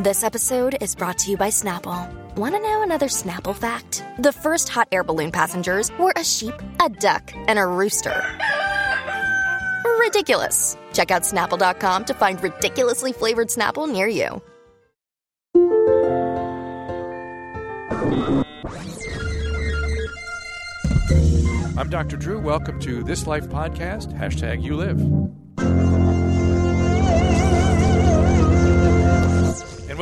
This episode is brought to you by Snapple. Want to know another Snapple fact? The first hot air balloon passengers were a sheep, a duck, and a rooster. Ridiculous. Check out snapple.com to find ridiculously flavored Snapple near you. I'm Dr. Drew. Welcome to This Life Podcast, hashtag You Live.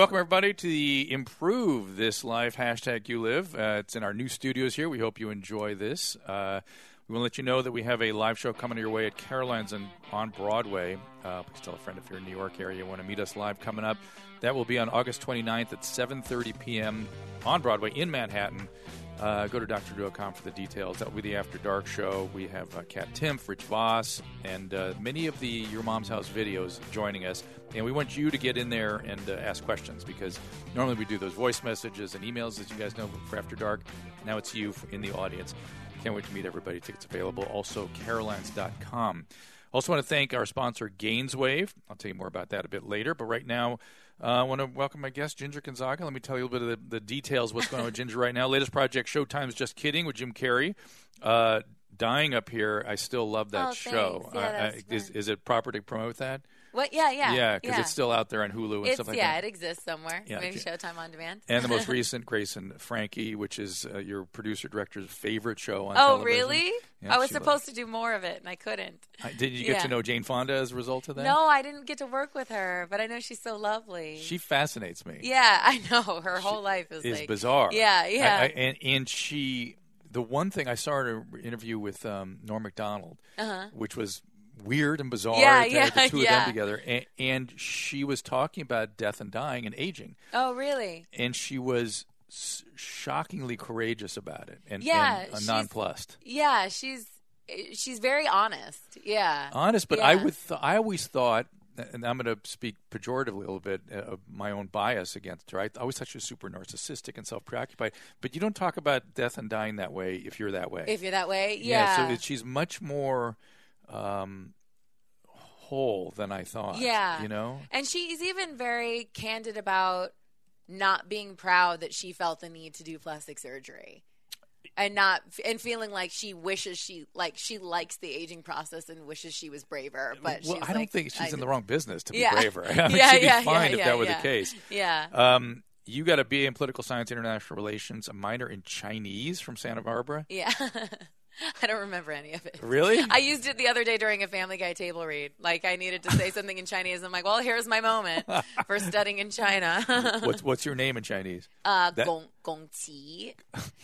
Welcome, everybody, to the Improve This Life hashtag You Live. Uh, it's in our new studios here. We hope you enjoy this. Uh, we want to let you know that we have a live show coming your way at Caroline's on, on Broadway. Uh, please tell a friend if you're in the New York area you want to meet us live coming up. That will be on August 29th at 7.30 p.m. on Broadway in Manhattan. Uh, go to drdrew.com for the details. That will be the After Dark show. We have uh, Kat Timpf, Rich Voss, and uh, many of the Your Mom's House videos joining us. And we want you to get in there and uh, ask questions because normally we do those voice messages and emails, as you guys know, for After Dark. Now it's you in the audience. Can't wait to meet everybody. Tickets available. Also, carolines.com. Also, want to thank our sponsor, Gainswave. I'll tell you more about that a bit later. But right now, uh, I want to welcome my guest, Ginger Gonzaga. Let me tell you a little bit of the, the details what's going on with Ginger right now. Latest project, Showtime's Just Kidding with Jim Carrey. Uh, dying up here, I still love that Oh, show. Yeah, Uh, is, is it proper to promote that? What? Yeah, yeah, Yeah, because it's still out there on Hulu and It's stuff like yeah, that. Yeah, it exists somewhere. Yeah, Maybe okay. Showtime on demand. and the most recent, Grace and Frankie, which is uh, your producer director's favorite show on oh, television. really? Yeah, I was she supposed to do more of it, and I couldn't. I- Did you get Yeah. to know Jane Fonda as a result of that? No, I didn't get to work with her, but I know she's so lovely. She fascinates me. yeah, I know. Her whole life is, is like, bizarre. Yeah, yeah. I, and and she, the one thing I saw her interview with um, Norm Macdonald, which was weird and bizarre. Yeah, to yeah, have the two of them together, and, and she was talking about death and dying and aging, oh, really? and she was shockingly courageous about it, and, Yeah, and nonplussed. Yeah, she's she's very honest. Yeah. honest, but I would th- I always thought, and I'm going to speak pejoratively a little bit uh, of my own bias against her. I always thought she was super narcissistic and self preoccupied. But you don't talk about death and dying that way if you're that way. If you're that way, yeah. so she's much more um, whole than I thought. Yeah. you know. And she's even very candid about not being proud that she felt the need to do plastic surgery. And not and feeling like she wishes she like she likes the aging process and wishes she was braver, but well, I don't like, think she's I in the wrong business to be Yeah. braver. I mean, Yeah, she'd be yeah, fine yeah, if that were the case. Yeah. Um, you got a BA in political science, international relations, a minor in Chinese from Santa Barbara. Yeah. I don't remember any of it. Really? I used it the other day during a Family Guy table read. Like I needed to say something in Chinese. I'm like, well, here's my moment for studying in China. what's what's your name in Chinese? uh, That- Gong Gong Qi.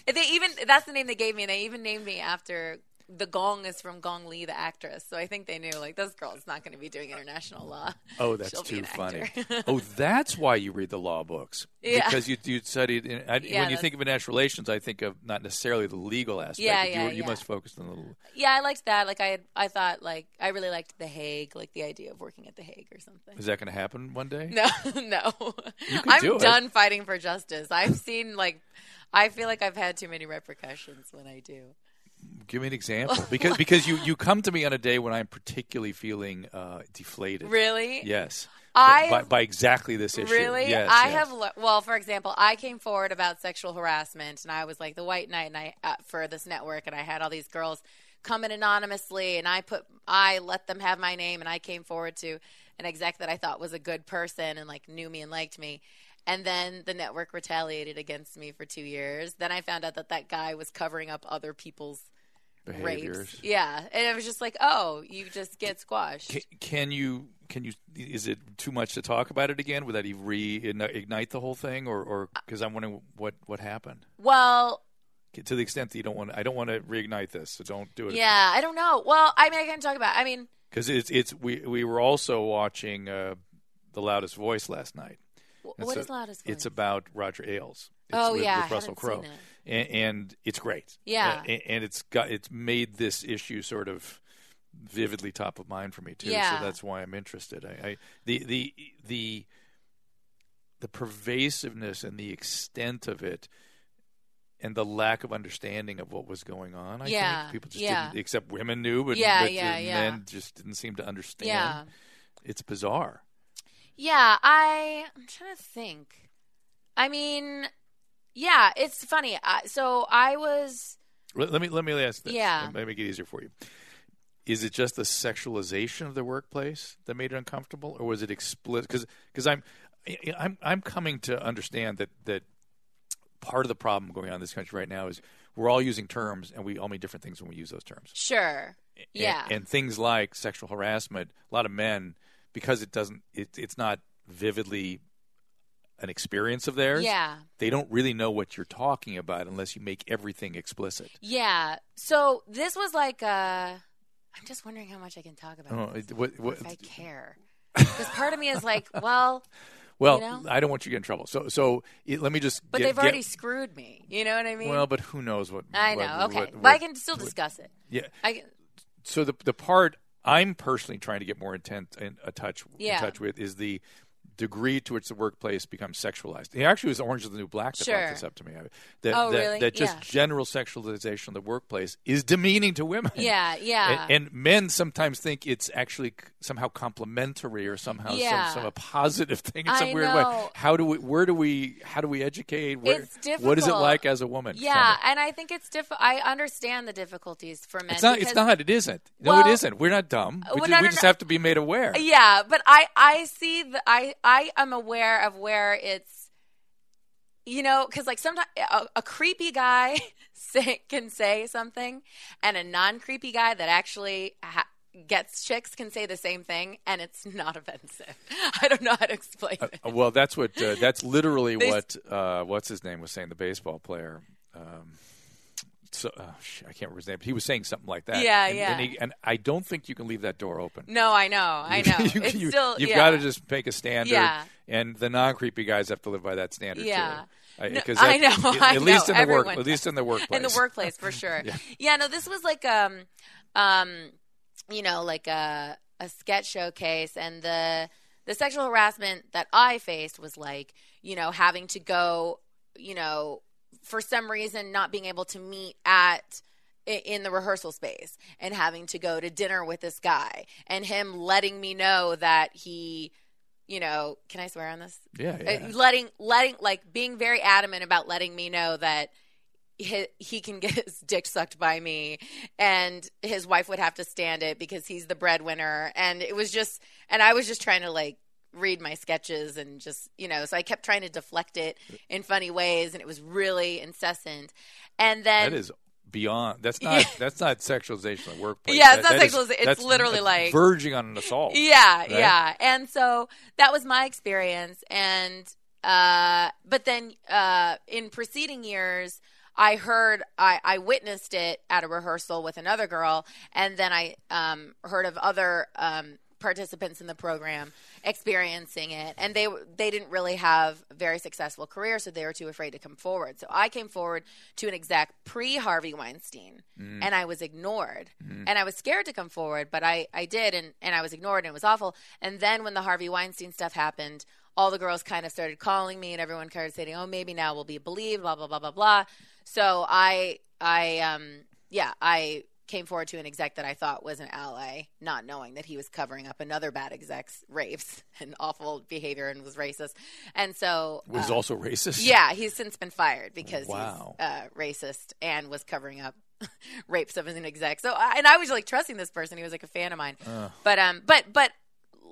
They even that's the name they gave me, and they even named me after the Gong is from Gong Li, the actress. So I think they knew like this girl is not going to be doing international law. Oh, that's too funny. oh, that's why you read the law books. Yeah. Because you you studied. In, I, Yeah, when you think of international relations, I think of not necessarily the legal aspect. Yeah, yeah, you, you yeah. must focus on the. yeah, I liked that. Like I, I thought like I really liked The Hague, like the idea of working at The Hague or something. Is that going to happen one day? No, no. I'm do done fighting for justice. I've seen like I feel like I've had too many repercussions when I do. Give me an example, because because you you come to me on a day when I'm particularly feeling uh, deflated. Really? Yes. I- by, by exactly this issue. Really? Yes, I yes. have. Well, for example, I came forward about sexual harassment, and I was like the white knight, and I uh, for this network, and I had all these girls come in anonymously, and I put, I let them have my name, and I came forward to an exec that I thought was a good person and like knew me and liked me. And then the network retaliated against me for two years. Then I found out that that guy was covering up other people's behaviors. rapes. Yeah, and it was just like, oh, you just get squashed. Can, can you can you is it too much to talk about it again? Would that reignite the whole thing, or or because I'm wondering what what happened well, to the extent that you don't want I don't want to reignite this, so don't do it. yeah, I don't know. Well, I mean, I can talk about. I mean, because it's it's we we were also watching uh, the loudest voice last night. Wh- what is loudest voice? It's about Roger Ailes. It's Oh, with, yeah, with Russell Crowe, and, and it's great. Yeah. A- and it's got it's made this issue sort of vividly top of mind for me too. Yeah. So that's why I'm interested. I, I the the the the pervasiveness and the extent of it. And the lack of understanding of what was going on, I Yeah, think people just yeah. didn't, except women knew, but, Yeah, but yeah, men just didn't seem to understand. Yeah. It's bizarre. Yeah, I I'm trying to think. I mean, yeah, it's funny. I, so I was Let, me let me ask this. Yeah. Let me make it easier for you. Is it just the sexualization of the workplace that made it uncomfortable, or was it explicit? Because because I'm I'm I'm coming to understand that that part of the problem going on in this country right now is we're all using terms and we all mean different things when we use those terms. sure. And- Yeah. And, things like sexual harassment, a lot of men, because it doesn't, it, it's not vividly an experience of theirs. Yeah. They don't really know what you're talking about unless you make everything explicit. Yeah. So this was like uh I'm just wondering how much I can talk about Oh, this. what- what- if I care. Because part of me is like, well, Well, You know? I don't want you to get in trouble. So, so it, let me just. but get- they've already get- screwed me. You know what I mean? well, but who knows what? I what- know. Okay. what- but I can still what- discuss it. Yeah. I can, So the the part I'm personally trying to get more intent in a touch Yeah. in touch with is the degree to which the workplace becomes sexualized. It actually was Orange is the New Black that brought this up to me. That, Oh, that, really? that just Yeah. general sexualization of the workplace is demeaning to women. yeah, yeah. And, and men sometimes think it's actually somehow complimentary or somehow Yeah. some, some a positive thing in some I weird way. How do we? Where do we? How do we educate? Where, It's What is it like as a woman? yeah, and I think it's diff. I understand the difficulties for men. It's not. because- It's not. It isn't. No, Well- it isn't. We're not dumb. We, Well, ju- no, we just have to be made aware. Yeah, but I I see the I I am aware of where it's you know because like sometimes a, a creepy guy say, can say something and a non creepy guy that actually ha- gets chicks can say the same thing and it's not offensive. I don't know how to explain it. Uh, well, that's what. Uh, that's literally They- what. Uh, what's his name was saying. The baseball player. Um, so sh- I can't remember his name. But he was saying something like that. Yeah, and, yeah. And, he, and I don't think you can leave that door open. No, I know, I know. you, it's you, still you've yeah. got to just make a standard. Yeah. And the non-creepy guys have to live by that standard Yeah. too. I, No, 'cause I know, At, I least know, in the work. everyone At least in the workplace. in the workplace for sure. yeah. no, this was like um um you know like a a sketch showcase and the the sexual harassment that I faced was like, you know, having to go, you know, for some reason not being able to meet at in the rehearsal space and having to go to dinner with this guy and him letting me know that he you know, can I swear on this? Yeah, Uh, yeah. letting letting like being very adamant about letting me know that he, he can get his dick sucked by me and his wife would have to stand it because he's the breadwinner and it was just and I was just trying to like read my sketches and just you know so I kept trying to deflect it in funny ways and it was really incessant and then That is beyond. That's not. That's not sexualization of the workplace. Yeah, it's That- not that is- sexualization. It's that's literally like- verging on an assault. Yeah, right? yeah. And so that was my experience. And uh, but then uh, in preceding years, I heard, I, I witnessed it at a rehearsal with another girl, and then I um, heard of other um, participants in the program experiencing it, and they they didn't really have a very successful career, so they were too afraid to come forward. So I came forward to an exec pre Harvey Weinstein, and I was ignored, and I was scared to come forward, but I I did, and and I was ignored, and it was awful. And then when the Harvey Weinstein stuff happened. All the girls kind of started calling me, and everyone started saying, "Oh, maybe now we'll be believed." Blah blah blah blah blah. So I, I, um, yeah, I came forward to an exec that I thought was an ally, not knowing that he was covering up another bad exec's rapes and awful behavior and was racist. And so, Was uh, also racist. yeah, he's since been fired because Wow. he's uh, racist and was covering up rapes of an exec. So, and I was like trusting this person; he was like a fan of mine. But um, but but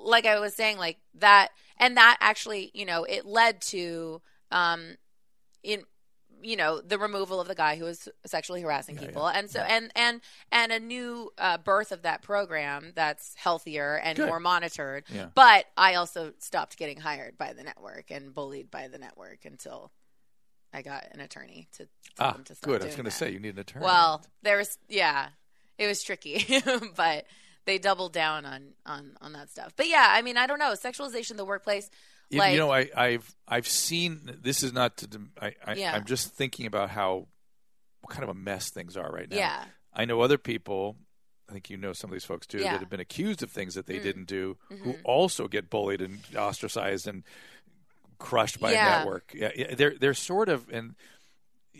like I was saying, like that, and that actually, you know, it led to um, in you know the removal of the guy who was sexually harassing people and so and and and a new uh, birth of that program that's healthier and Good. more monitored Yeah. but i also stopped getting hired by the network and bullied by the network until i got an attorney to tell Ah, them to stop good. I was going to say you need an attorney. well there was yeah it was tricky but they doubled down on on on that stuff. But yeah, I mean, I don't know. Sexualization in the workplace. You, like, you know, I, I've I've seen. This is not to. I, I, Yeah. I'm just thinking about how what kind of a mess things are right now. Yeah. I know other people. I think you know some of these folks too Yeah. Mm. that have been accused of things that they didn't do, Mm-hmm. who also get bullied and ostracized and crushed by Yeah. a network. Yeah, yeah, they're they're sort of and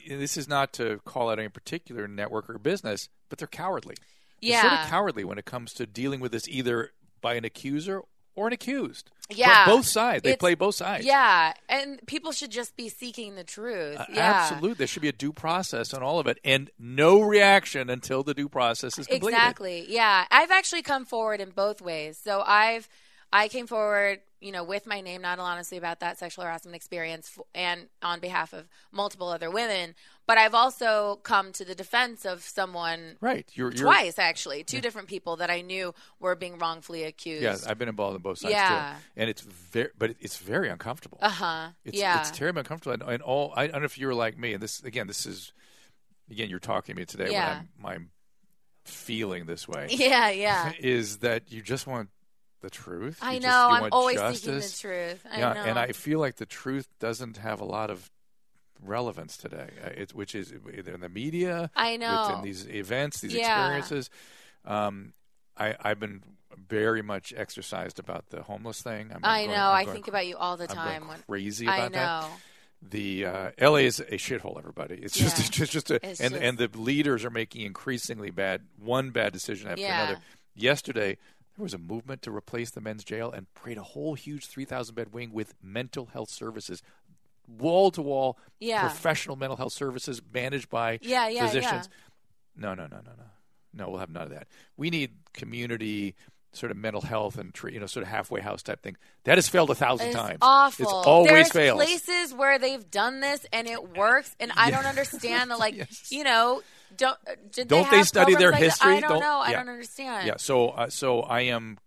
this is not to call out any particular network or business, but they're cowardly. They're sort of cowardly when it comes to dealing with this either by an accuser or an accused. Yeah. both sides. They It's- play both sides. Yeah, and people should just be seeking the truth. Uh, yeah, Absolutely. There should be a due process on all of it and no reaction until the due process is completed. Exactly. Yeah. I've actually come forward in both ways. So I've I came forward, you know, with my name, not honestly about that sexual harassment experience, and on behalf of multiple other women. But I've also come to the defense of someone Right. You're, you're twice, actually, two different people that I knew were being wrongfully accused. Yeah, I've been involved in both sides Yeah. too. And it's very but it's very uncomfortable. Uh huh. It's, Yeah. it's terribly uncomfortable. And, and all I don't know if you were like me, and this again, this is again, you're talking to me today Yeah. when I'm, I'm feeling this way. yeah. Yeah. Is that you just want the truth? I You know. just- I'm always justice. seeking the truth. I yeah, know. and I feel like the truth doesn't have a lot of relevance today. Uh, It's which is either in the media, I know. within these events, these Yeah. experiences. Um, I, I've been very much exercised about the homeless thing. I'm, I I'm know. I'm I going think about you all the I'm time. going when, crazy I about that know. the uh, LA is a shithole. Everybody, it's just Yeah. it's just, just a, It's and just- and the leaders are making increasingly bad one bad decision after Yeah. another. Yesterday, there was a movement to replace the men's jail and create a whole huge three thousand bed wing with mental health services, wall to wall, Yeah. professional mental health services managed by Yeah, yeah, physicians. No, no, no, no, no, no. We'll have none of that. We need community. Sort of mental health and you know, sort of halfway house type thing. That has failed a thousand It's times. awful. It's always There's fails. places where they've done this and it works, and I don't understand the like. Yes. You know, don't uh, Don't they, they study their like history? I don't, Don't- know. I don't understand. Yeah, so uh, so I am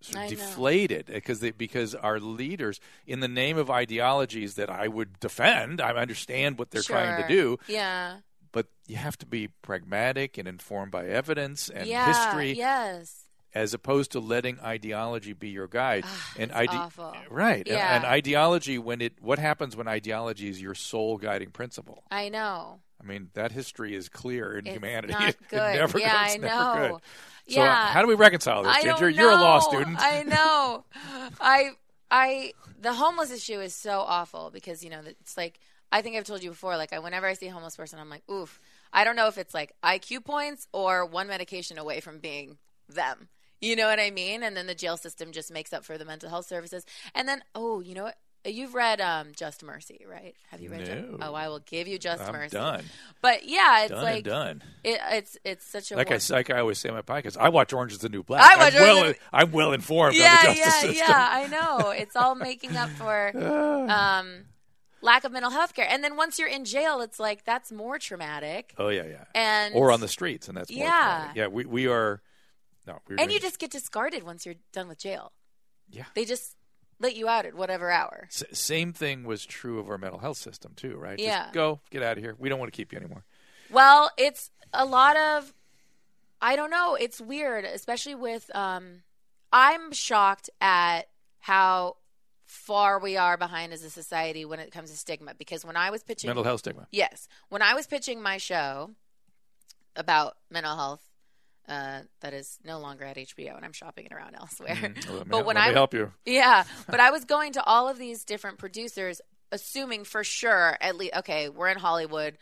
sort of I deflated because they, because our leaders, in the name of ideologies that I would defend, I understand what they're trying to do, Yeah. but you have to be pragmatic and informed by evidence and yeah. history, Yes. as opposed to letting ideology be your guide. and it's awful. right, and- Yeah. and, ideology when it what happens when ideology is your sole guiding principle. I know. I mean, that history is clear in It's humanity. not It good. never Yeah, goes, I never know. good. So uh, Yeah. how do we reconcile this, I Ginger? You're a law student. I know. I I the homeless issue is so awful because you know it's like I think I've told you before. Like I, whenever I see a homeless person, I'm like, oof. I don't know if it's like IQ points or one medication away from being them. You know what I mean? And then the jail system just makes up for the mental health services. And then, oh, you know what? You've read um, Just Mercy, right? Have you read? Just- No. oh, I will give you Just I'm Mercy. done. But yeah, it's Done like done. It, it's it's such a Like I, like I always say on my podcast, I watch Orange is the New Black. I watch am Orange well, the- I'm well informed yeah, on the justice yeah, system. yeah. I know. It's all making up for um, lack of mental health care. And then once you're in jail, it's like that's more traumatic. Oh yeah, yeah. And or on the streets, and that's more Yeah. traumatic. Yeah, we we are. No, we're and you just get discarded once you're done with jail. yeah. They just let you out at whatever hour. S- same thing was true of our mental health system too, right? Yeah. Just go, get out of here. We don't want to keep you anymore. Well, it's a lot of I don't know, it's weird, especially with um I'm shocked at how far we are behind as a society when it comes to stigma because when I was pitching Mental health stigma. Yes. When I was pitching my show about mental health, uh, that is no longer at HBO, and I'm shopping it around elsewhere. Let me, but when I me help you. yeah, but I was going to all of these different producers, assuming for sure, at least, okay, we're in Hollywood.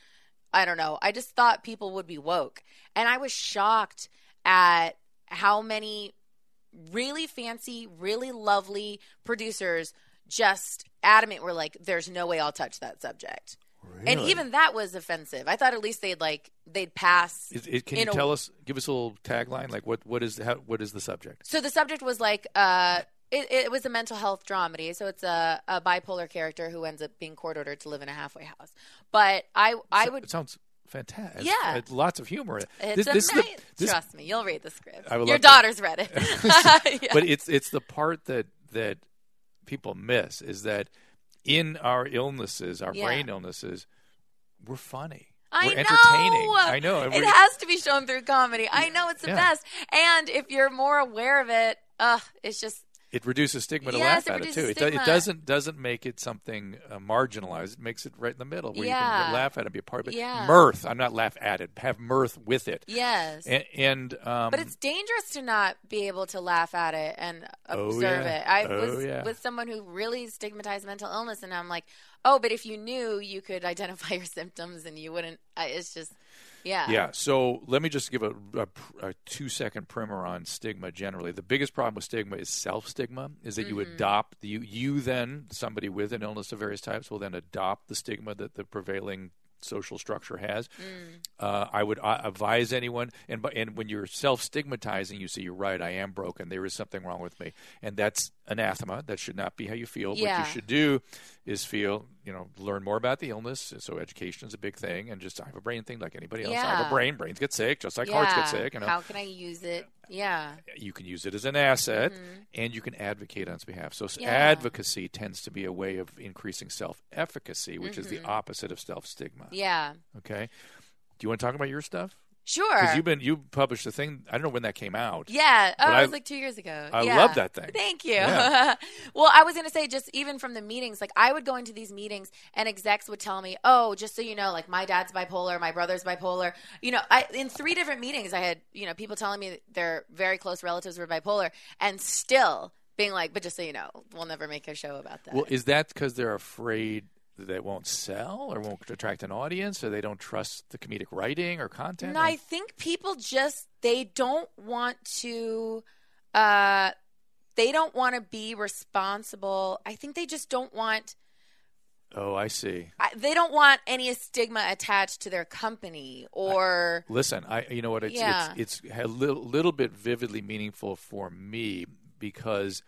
I don't know. I just thought people would be woke. And I was shocked at how many really fancy, really lovely producers just adamant were like, there's no way I'll touch that subject. And even that was offensive. I thought at least they'd like, they'd pass. It, can you a- tell us? Give us a little tagline. Like what? What is how, what is the subject? So the subject was like, uh, it, it was a mental health dramedy. So it's a, a bipolar character who ends up being court ordered to live in a halfway house. But I, I So- would. It sounds fantastic. Yeah. Lots of humor. It's This- this amazing. this- Trust me, you'll read the script. Your love to. daughter's read it. Yeah. but it's it's the part that that people miss is that in our illnesses, our Yeah. brain illnesses, we're funny. I we're know. entertaining. I know. It has to be shown through comedy. I know it's the Yeah. best. And if you're more aware of it, uh, it's just it reduces stigma to Yes, laugh at it too. It, do, it doesn't doesn't make it something uh, marginalized. It makes it right in the middle where you can laugh at it, and be a part of it. Yeah. Mirth. I'm not laugh at it. Have mirth with it. yes. And, and um, but it's dangerous to not be able to laugh at it and Oh, observe yeah. it. I Oh, was yeah. with someone who really stigmatized mental illness, and I'm like, oh, but if you knew, you could identify your symptoms, and you wouldn't. I, it's just, yeah, Yeah. So let me just give a, a, a two second primer on stigma generally. The biggest problem with stigma is self stigma, is that you Mm-hmm. adopt, you, you then, somebody with an illness of various types, will then adopt the stigma that the prevailing social structure has. Mm. Uh, I would uh, advise anyone, and, and when you're self stigmatizing, you say, You're right, I am broken. There is something wrong with me. And that's anathema. That should not be how you feel. What you should do is feel, you know, learn more about the illness. So education is a big thing, and just I have a brain thing like anybody else. I have a brain. Brains get sick, just like yeah. hearts get sick. You know, How can I use it? Yeah, you can use it as an asset, and you can advocate on its behalf. So Mm-hmm. Yeah. advocacy tends to be a way of increasing self-efficacy, which is the Mm-hmm. opposite of self-stigma. yeah, Okay. Do you want to talk about your stuff? Sure. Because you've been you published a thing. I don't know when that came out. Yeah, oh, it I- was like two years ago. I yeah. love that thing. Thank you. Yeah. well, I was going to say, just even from the meetings, like I would go into these meetings and execs would tell me, oh, just so you know, like my dad's bipolar, my brother's bipolar. You know, I, in three different meetings, I had, you know, people telling me their very close relatives were bipolar and still being like, but just so you know, we'll never make a show about that. Well, is that because they're afraid that won't sell or won't attract an audience, or they don't trust the comedic writing or content? No, I think people just they don't want to uh they don't want to be responsible. I think they just don't want oh, I see. I, they don't want any stigma attached to their company or Listen, I you know what it's Yeah. it's it's a little, little bit vividly meaningful for me because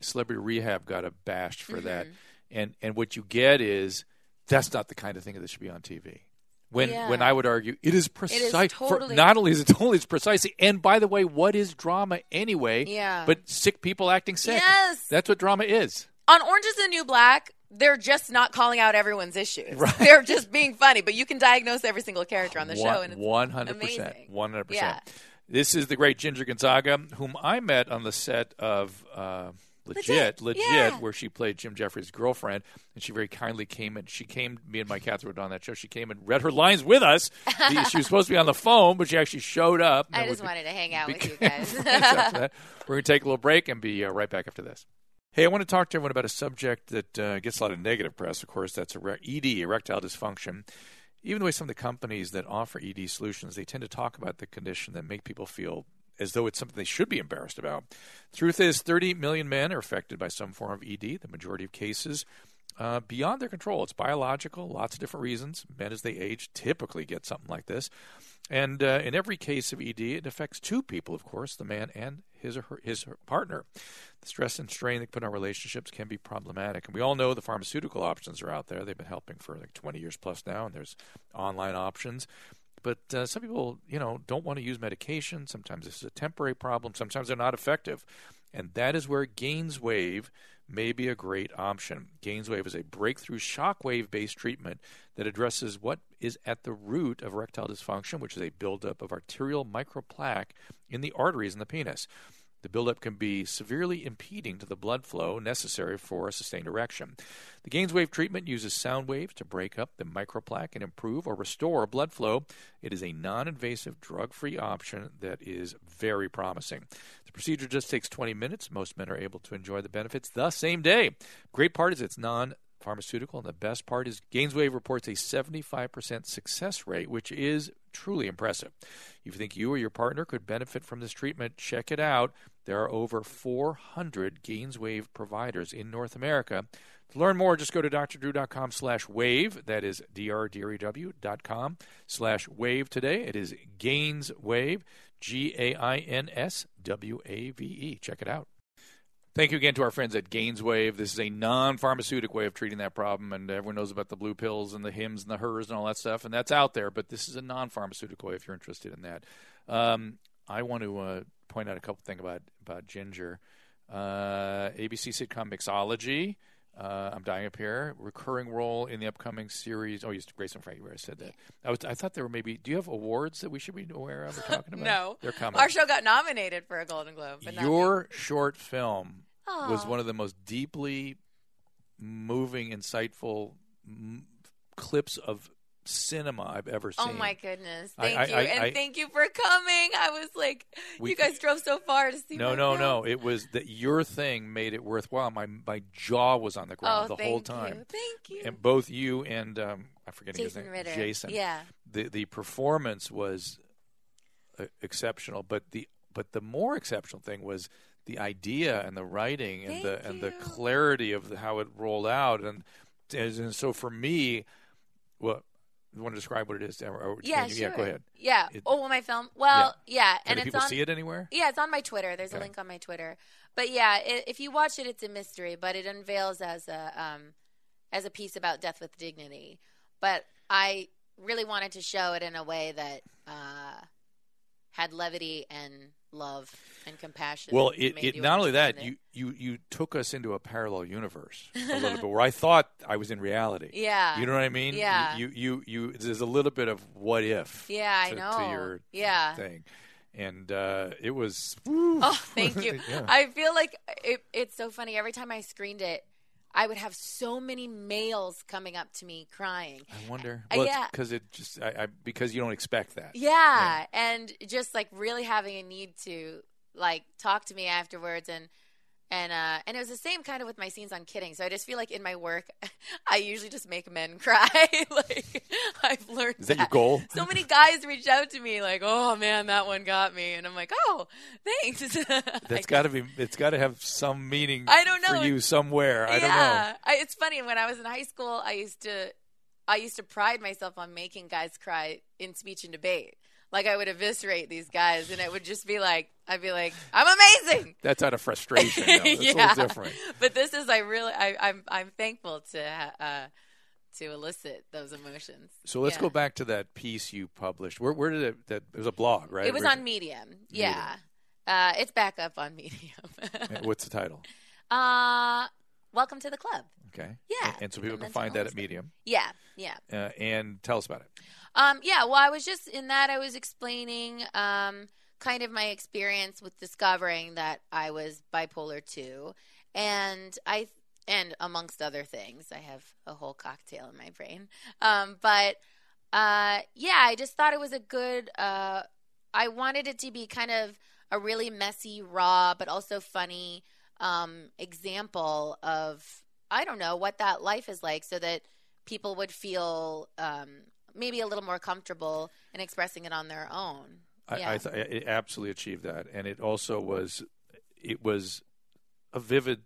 Celebrity Rehab got a bashed for that, Mm-hmm. And and what you get is that's not the kind of thing that should be on TV. When Yeah. when I would argue it is precise. for- totally- not only is it totally it's precisely, and by the way, what is drama anyway? Yeah. But sick people acting sick. Yes. That's what drama is. on Orange is the New Black. They're just not calling out everyone's issues. Right. They're just being funny, but you can diagnose every single character on the show, and One hundred percent, one hundred percent. This is the great Ginger Gonzaga, whom I met on the set of uh, Legit, Legit, Legit, yeah. where she played Jim Jeffries' girlfriend, and she very kindly came and she came. Me and my Catherine were on that show. She came and read her lines with us. The- she was supposed to be on the phone, but she actually showed up. I just wanted to hang out with you guys. We're going to take a little break and be uh, right back after this. Hey, I want to talk to everyone about a subject that uh, gets a lot of negative press. Of course, that's ED, erectile dysfunction. Even the way some of the companies that offer ED solutions, they tend to talk about the condition that make people feel as though it's something they should be embarrassed about. Truth is, 30 million men are affected by some form of ED. The majority of cases uh, beyond their control. It's biological, lots of different reasons. Men, as they age, typically get something like this. And uh, in every case of ED, it affects two people, of course, the man and his or her, his or partner. The stress and strain that put on relationships can be problematic. And we all know the pharmaceutical options are out there. They've been helping for like 20 years plus now, and there's online options. But uh, some people, you know, don't want to use medication. Sometimes this is a temporary problem. Sometimes they're not effective. And that is where GainsWave may be a great option. GainsWave is a breakthrough shockwave based treatment that addresses what is at the root of erectile dysfunction, which is a buildup of arterial microplaque in the arteries in the penis. The buildup can be severely impeding to the blood flow necessary for a sustained erection. The GainsWave treatment uses sound waves to break up the microplaque and improve or restore blood flow. It is a non invasive, drug free option that is very promising. The procedure just takes 20 minutes. Most men are able to enjoy the benefits the same day. Great part is it's non pharmaceutical, and the best part is GainsWave reports a 75% success rate, which is truly impressive. If you think you or your partner could benefit from this treatment, check it out. There are over 400 GainsWave providers in North America. To learn more, just go to drdrew.com slash wave. That is drdrew.com slash wave today. It is GainsWave, G A I N S W A V E. Check it out. Thank you again to our friends at GainsWave. This is a non-pharmaceutic way of treating that problem, and everyone knows about the blue pills and the hims and the hers and all that stuff, and that's out there. But this is a non-pharmaceutical way if you're interested in that. Um, I want to uh, point out a couple things about about Ginger. Uh, ABC sitcom Mixology. Uh, I'm dying up here. Recurring role in the upcoming series. Oh, you Grace and Frankie said that. I was. I thought there were maybe. Do you have awards that we should be aware of? Or talking about? no, they're coming. Our show got nominated for a Golden Globe. But Your short film was one of the most deeply moving, insightful m- clips of cinema I've ever seen. Oh my goodness! Thank I- you, I- and I- thank you for coming. I was like, We- you guys drove so far to see. No, no, film. no. It was that your thing made it worthwhile. My my jaw was on the ground Oh, the whole time. you. Thank you. And both you and um, I'm forgetting Jason his name. Ritter. Jason. Yeah. The the performance was uh, exceptional, but the but the more exceptional thing was the idea and the writing and the Thank and the clarity of the, how it rolled out and, and so for me, well, you want to describe what it is? Or, or- Yeah, yeah, sure. go ahead. Yeah. It- oh, well, my film. Well, yeah, Can and it's people on. see it anywhere? Yeah, it's on my Twitter. There's a link on my Twitter. But yeah, it, if you watch it, it's a mystery, but it unveils as a um, as a piece about death with dignity. But I really wanted to show it in a way that uh, had levity and love and compassion. Well, it, it not only that understand you, you you took us into a parallel universe a little bit where I thought I was in reality. yeah, You know what I mean? Yeah. You you you. There's a little bit of what if. yeah, I to, know. To your yeah. thing, and uh, it was. Oh, thank you. Yeah. I feel like it, it's so funny. Every time I screened it, I would have so many males coming up to me crying. I wonder. Uh, Well, yeah. because it just I, I because you don't expect that. Yeah, and just like really having a need to like talk to me afterwards and and uh and it was the same kind of with my scenes on kidding. So I just feel like in my work I usually just make men cry. like I've learned Is that your goal? So many guys reached out to me like, "Oh man, that one got me." And I'm like, "Oh, thanks." That's got to be. It's got to have some meaning. I don't know. for you somewhere. I don't know. I, it's funny. When I was in high school, I used to, I used to pride myself on making guys cry in speech and debate. Like I would eviscerate these guys, and it would just be like, I'd be like, "I'm amazing." That's out of frustration. though. That's yeah, different. but this is I really, I, I'm, I'm thankful to, uh, to elicit those emotions. So let's Yeah. go back to that piece you published. Where, where did it? That it was a blog, right? It was on Medium. Yeah, uh, it's back up on Medium. What's the title? uh, welcome to the club. Okay. Yeah, And, and so people can find that at Medium. Yeah, yeah. Uh, and tell us about it. Um, yeah, well, I was just in that. I was explaining um, kind of my experience with discovering that I was bipolar two, and I and amongst other things, I have a whole cocktail in my brain. Um, but uh, yeah, I just thought it was a good. Uh, I wanted it to be kind of a really messy, raw, but also funny um, example of I don't know what that life is like, so that people would feel um, maybe a little more comfortable in expressing it on their own. I, yeah. I th- it absolutely achieved that, and it also was it was a vivid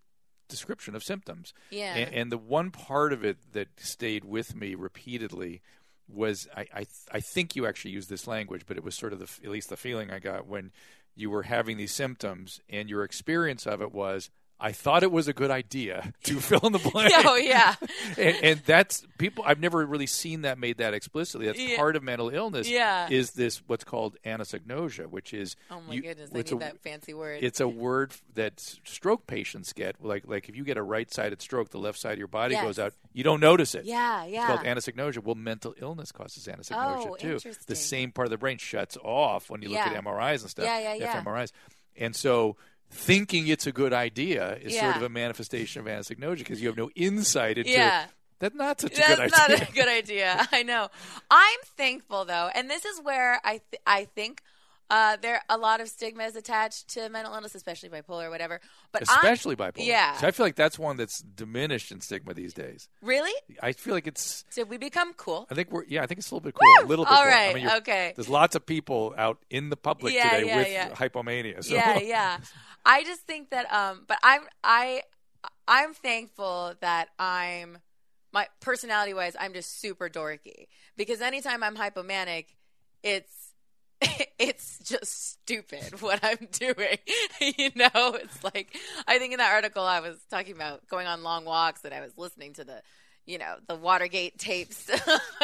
description of symptoms. yeah. And, and the one part of it that stayed with me repeatedly was I, I I think you actually used this language, but it was sort of the at least the feeling I got when you were having these symptoms, and your experience of it was. I thought it was a good idea to fill in the blank. oh yeah. and, and that's people. I've never really seen that made that explicitly. That's Yeah. part of mental illness. Yeah. is this what's called anosognosia, which is Oh my you- goodness, I need a- that fancy word. It's a word that stroke patients get. Like like if you get a right-sided stroke, the left side of your body Yes. goes out. You don't notice it. yeah, yeah. It's called anosognosia. Well, mental illness causes anosognosia Oh, too. interesting. The same part of the brain shuts off when you look at MRIs and stuff. Yeah, yeah, yeah. fMRIs. And so thinking it's a good idea is sort of a manifestation of anosognosia because you have no insight into Yeah. that's not such a That's good not idea. a good idea. I know. I'm thankful though, and this is where I th- I think uh, there a lot of stigma is attached to mental illness, especially bipolar or whatever. But I'm- Especially bipolar. Yeah. So I feel like that's one that's diminished in stigma these days. really, I feel like it's. did we become cool? I think we're. Yeah, I think it's a little bit cool. A little bit. All cool. right, I mean, okay. There's lots of people out in the public Yeah, today yeah, with yeah. hypomania. So. yeah, yeah. I just think that um but I'm I I'm thankful that I'm my personality wise I'm just super dorky because anytime I'm hypomanic it's it's just stupid what I'm doing. you know, it's like I think in that article I was talking about going on long walks and I was listening to the you know, the Watergate tapes.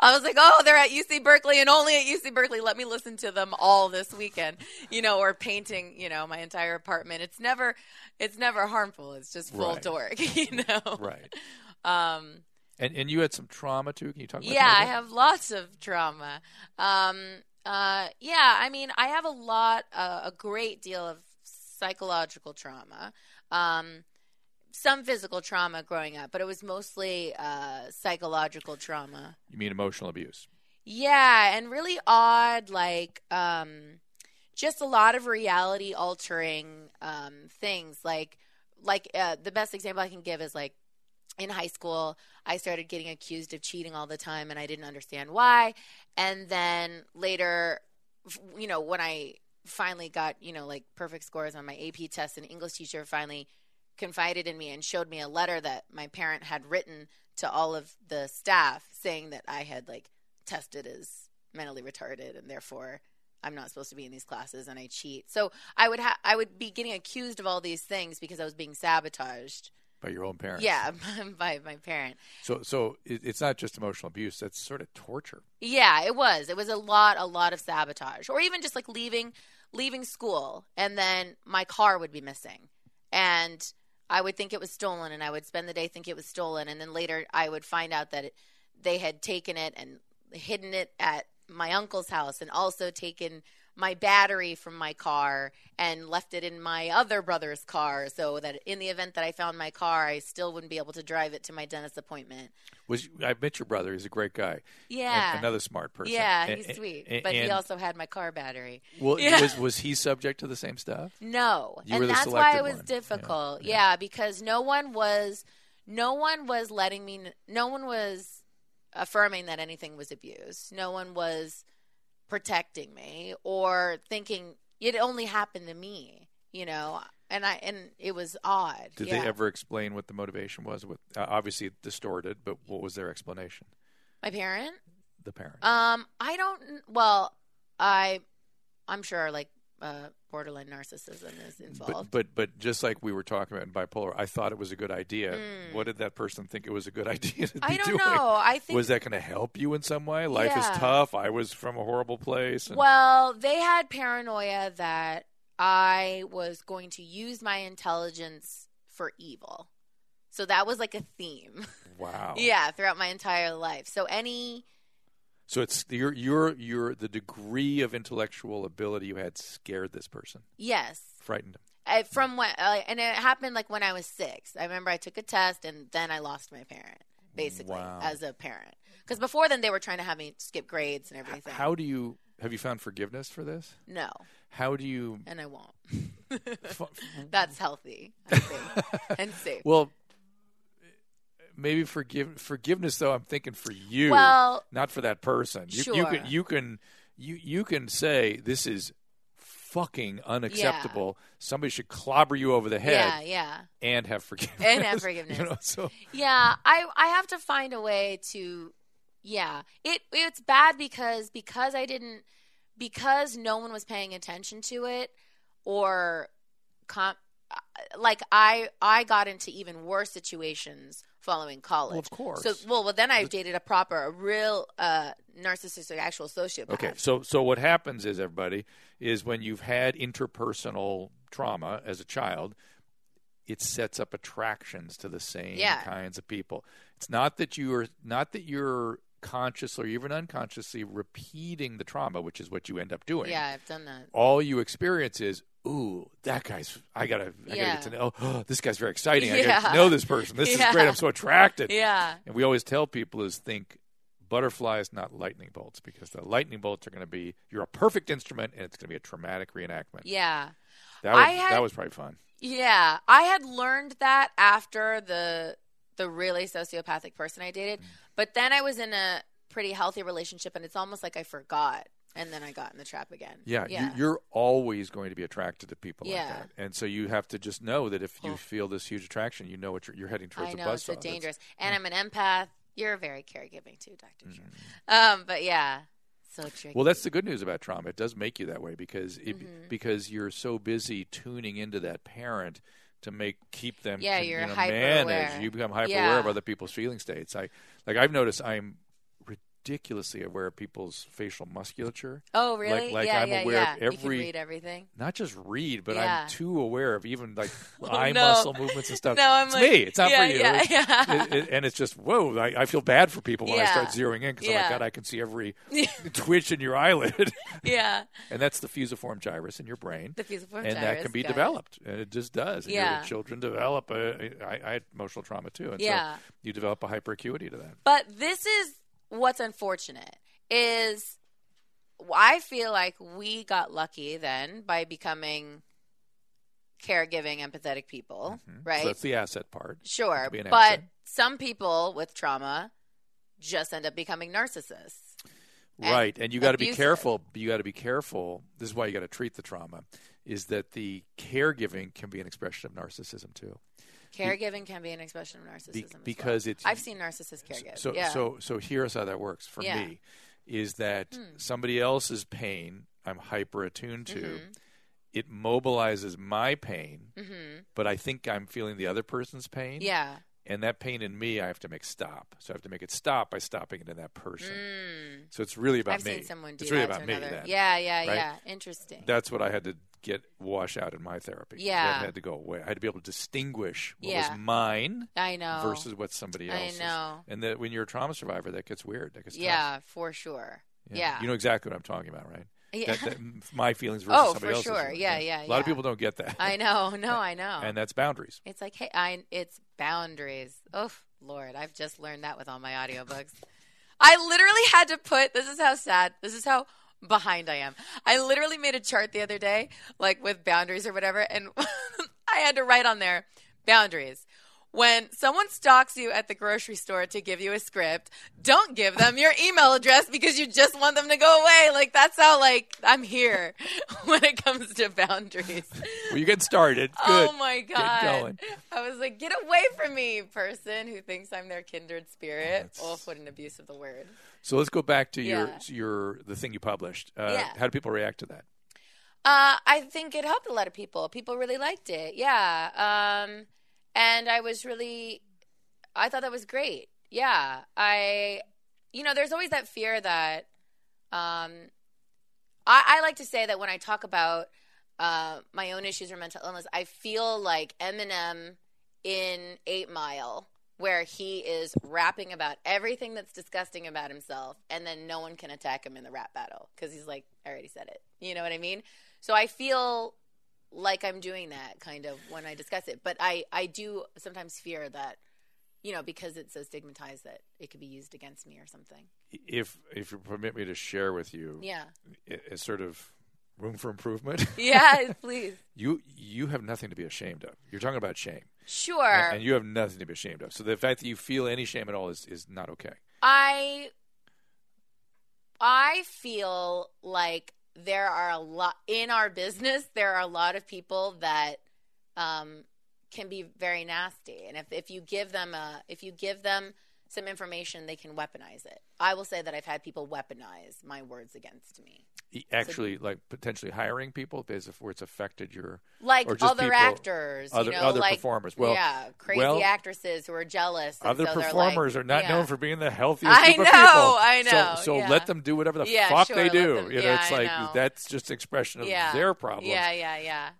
I was like, oh, they're at UC Berkeley and only at UC Berkeley. Let me listen to them all this weekend, you know, or painting, you know, my entire apartment. It's never, it's never harmful. It's just full Right. dork, you know. Right. Um, And and you had some trauma too. Can you talk about yeah, that? a I have lots of trauma. Um, uh, yeah, I mean, I have a lot, uh, a great deal of psychological trauma. Um, some physical trauma growing up, but it was mostly uh, psychological trauma. You mean emotional abuse? Yeah, and really odd, like um, just a lot of reality altering um, things. Like, like uh, the best example I can give is like in high school, I started getting accused of cheating all the time, and I didn't understand why. And then later, you know, when I finally got you know like perfect scores on my AP test, an English teacher finally confided in me and showed me a letter that my parent had written to all of the staff saying that I had like tested as mentally retarded and therefore I'm not supposed to be in these classes and I cheat. So I would ha- I would be getting accused of all these things because I was being sabotaged. By your own parents? Yeah, by my parent. So so it's not just emotional abuse. That's sort of torture. Yeah, it was. It was a lot, a lot of sabotage, or even just like leaving, leaving school, and then my car would be missing, and I would think it was stolen, and I would spend the day think it was stolen, and then later I would find out that it, they had taken it and hidden it at my uncle's house, and also taken my battery from my car and left it in my other brother's car, so that in the event that I found my car, I still wouldn't be able to drive it to my dentist appointment. Was I met your brother? He's a great guy. Yeah. Another smart person. Yeah, A- he's sweet. a- but he also had my car battery. Well, Yeah. was was he subject to the same stuff? No. You were and that's why it was one. Difficult. yeah. Yeah, because no one was no one was letting me no one was affirming that anything was abuse. No one was protecting me or thinking it only happened to me, you know. And I and it was odd. Did yeah. they ever explain what the motivation was? With uh, obviously distorted, but what was their explanation? My parent? The parent. Um, I don't. Well, I, I'm sure like uh, borderline narcissism is involved. but but but just like we were talking about in bipolar, I thought it was a good idea. What did that person think it was a good idea to be Mm. I don't doing? know. I think was that going to help you in some way? Life is tough. I was from a horrible place. and- Well, they had paranoia that I was going to use my intelligence for evil. So that was like a theme. wow. yeah, throughout my entire life. So any So it's your your your the degree of intellectual ability you had scared this person, yes, frightened him. I, from what uh, and it happened like when I was 6. I remember I took a test and then I lost my parent basically Wow. as a parent. Cuz before then they were trying to have me skip grades and everything. How do you have you found forgiveness for this? no, How do you? and I won't. That's healthy, I think, and safe. well, maybe forgive forgiveness though. I'm thinking for you, Well, not for that person. You, you can you can you you can say this is fucking unacceptable. Somebody should clobber you over the head yeah, yeah. and have forgiveness. And have forgiveness. You know, so Yeah, I I have to find a way to yeah. It it's bad because because I didn't because no one was paying attention to it or com- uh, like I I got into even worse situations following college. Well, of course. So well, well then I dated a proper a real uh narcissistic actual sociopath. Okay, so so what happens is everybody is when you've had interpersonal trauma as a child, it sets up attractions to the same Yeah. kinds of people. It's not that you're not that you're consciously or even unconsciously repeating the trauma, which is what you end up doing. Yeah, I've done that. All you experience is, ooh, that guy's. I gotta, I gotta Yeah. get to know. Oh, this guy's very exciting. I gotta know this person. This Yeah. is great. I'm so attracted. Yeah. And we always tell people is think butterflies, not lightning bolts, because the lightning bolts are going to be you're a perfect instrument, and it's going to be a traumatic reenactment. Yeah. That was, had- that was probably fun. Yeah, I had learned that after the the really sociopathic person I Mm. dated, but then I was in a pretty healthy relationship, and it's almost like I forgot, and then I got in the trap again. Yeah, yeah, You, you're always going to be attracted to people Yeah. like that, and so you have to just know that if you Oh. feel this huge attraction, you know what you're, you're heading towards I know buzzsaw. it's so dangerous, and I'm an empath. You're very caregiving too, Doctor. Mm. Um, but yeah, so tricky. Well, that's the good news about trauma. It does make you that way because it, Mm-hmm. because you're so busy tuning into that parent to make keep them Yeah, you're you know, aware. You become hyper Yeah. aware of other people's feeling states. I like I've noticed I'm ridiculously aware of people's facial musculature. Oh, really? like yeah, I'm yeah, aware yeah. of you can every- read everything. Not just read, but. I'm too aware of even like Oh, eye no. muscle movements and stuff. No, I'm it's like, me. It's not for you. yeah, It's- it- it- and it's just whoa. I, I feel bad for people when I start zeroing in because I'm like God, I can see every twitch in your eyelid, Yeah. and that's the fusiform gyrus in your brain. The fusiform gyrus. and that can be got it. developed, and it just does. And Yeah. children develop. A, I, I had emotional trauma too, and Yeah. so you develop a hyperacuity to that. But this is what's unfortunate is I feel like we got lucky then by becoming caregiving, empathetic people, right? Mm-hmm. So that's the asset part. sure, could be an but asset. some people with trauma just end up becoming narcissists. Right, and you got to be careful. You got to be careful. This is why you got to treat the trauma. Is that the caregiving can be an expression of narcissism too? Caregiving can be an expression of narcissism Be- as well. because it's I've seen narcissists caregive. So yeah. so so here's how that works for Yeah. Hmm. me is that somebody else's pain I'm hyper attuned to. Mm-hmm. It mobilizes my pain, but I think I'm feeling the other person's pain. yeah. And that pain in me, I have to make stop. So I have to make it stop by stopping it in that person. So it's really about Mm. I've me. seen someone do it's really about me. Yeah, yeah, right? yeah. Interesting. That's what I had to get wash out in my therapy. Yeah. That had to go away. I had to be able to distinguish what Yeah. was mine I know. versus what somebody else. I know. And that when you're a trauma survivor, that gets weird. That gets tough. Yeah, for sure. Yeah. You know exactly what I'm talking about, right? Yeah. That, that, my feelings versus Oh, somebody for else's. sure. feelings, Yeah, yeah, A lot of people don't get that. I know. No, I know. and that's boundaries. it's like, hey, I it's boundaries. Oh, Lord, I've just learned that with all my audiobooks. I literally had to put this is how sad. This is how behind I am. I literally made a chart the other day like with boundaries or whatever and I had to write on there boundaries. When someone stalks you at the grocery store to give you a script, don't give them your email address because you just want them to go away. Like that's how like I'm here when it comes to boundaries. Well, you're getting started. Oh Good. Oh my Get god! going. I was like, get away from me, person who thinks I'm their kindred spirit. That's- Oh, what an abuse of the word. So let's go back to your Yeah. your the thing you published. Uh, Yeah. How do people react to that? Uh, I think it helped a lot of people. People really liked it. Yeah. Um, and I was really, I thought that was great. Yeah. I, you know, there's always that fear that, um, I, I like to say that when I talk about uh, my own issues or mental illness, I feel like Eminem in Eight Mile, where he is rapping about everything that's disgusting about himself, and then no one can attack him in the rap battle because he's like, I already said it. You know what I mean? So I feel like I'm doing that kind of when I discuss it, but I I do sometimes fear that. You know, because it's so stigmatized that it could be used against me or something. If if you permit me to share with you, Yeah. i- a sort of room for improvement. Yeah, please. you you have nothing to be ashamed of. You're talking about shame, Sure. and, and you have nothing to be ashamed of. So the fact that you feel any shame at all is is not okay. I I feel like there are a lot in our business. There are a lot of people that um, can be very nasty, and if if you give them a if you give them some information, they can weaponize it. I will say that I've had people weaponize my words against me, Actually, like potentially hiring people as if where it's affected your like other people- actors, other you know, other like performers. Well, yeah, crazy well, actresses who are jealous. Other so performers like- are not yeah. known for being the healthiest I group know, of people. I So- know, So, yeah. let them do whatever the Yeah, fuck sure, they do. them- you know, it's I like know. that's just an expression of their problems. Yeah, yeah, yeah.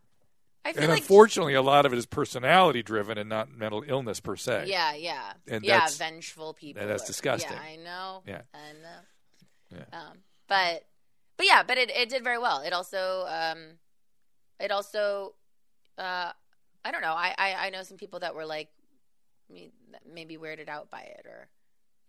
I feel And like unfortunately, a lot of it is personality driven and not mental illness per se. Yeah, yeah, And yeah. that's- Vengeful people. and that's are- disgusting. Yeah, I know. Yeah. I know. Yeah. Um, but, but yeah, but it, it did very well. It also, um, it also, uh, I don't know. I, I, I know some people that were like, me- maybe weirded out by it, or,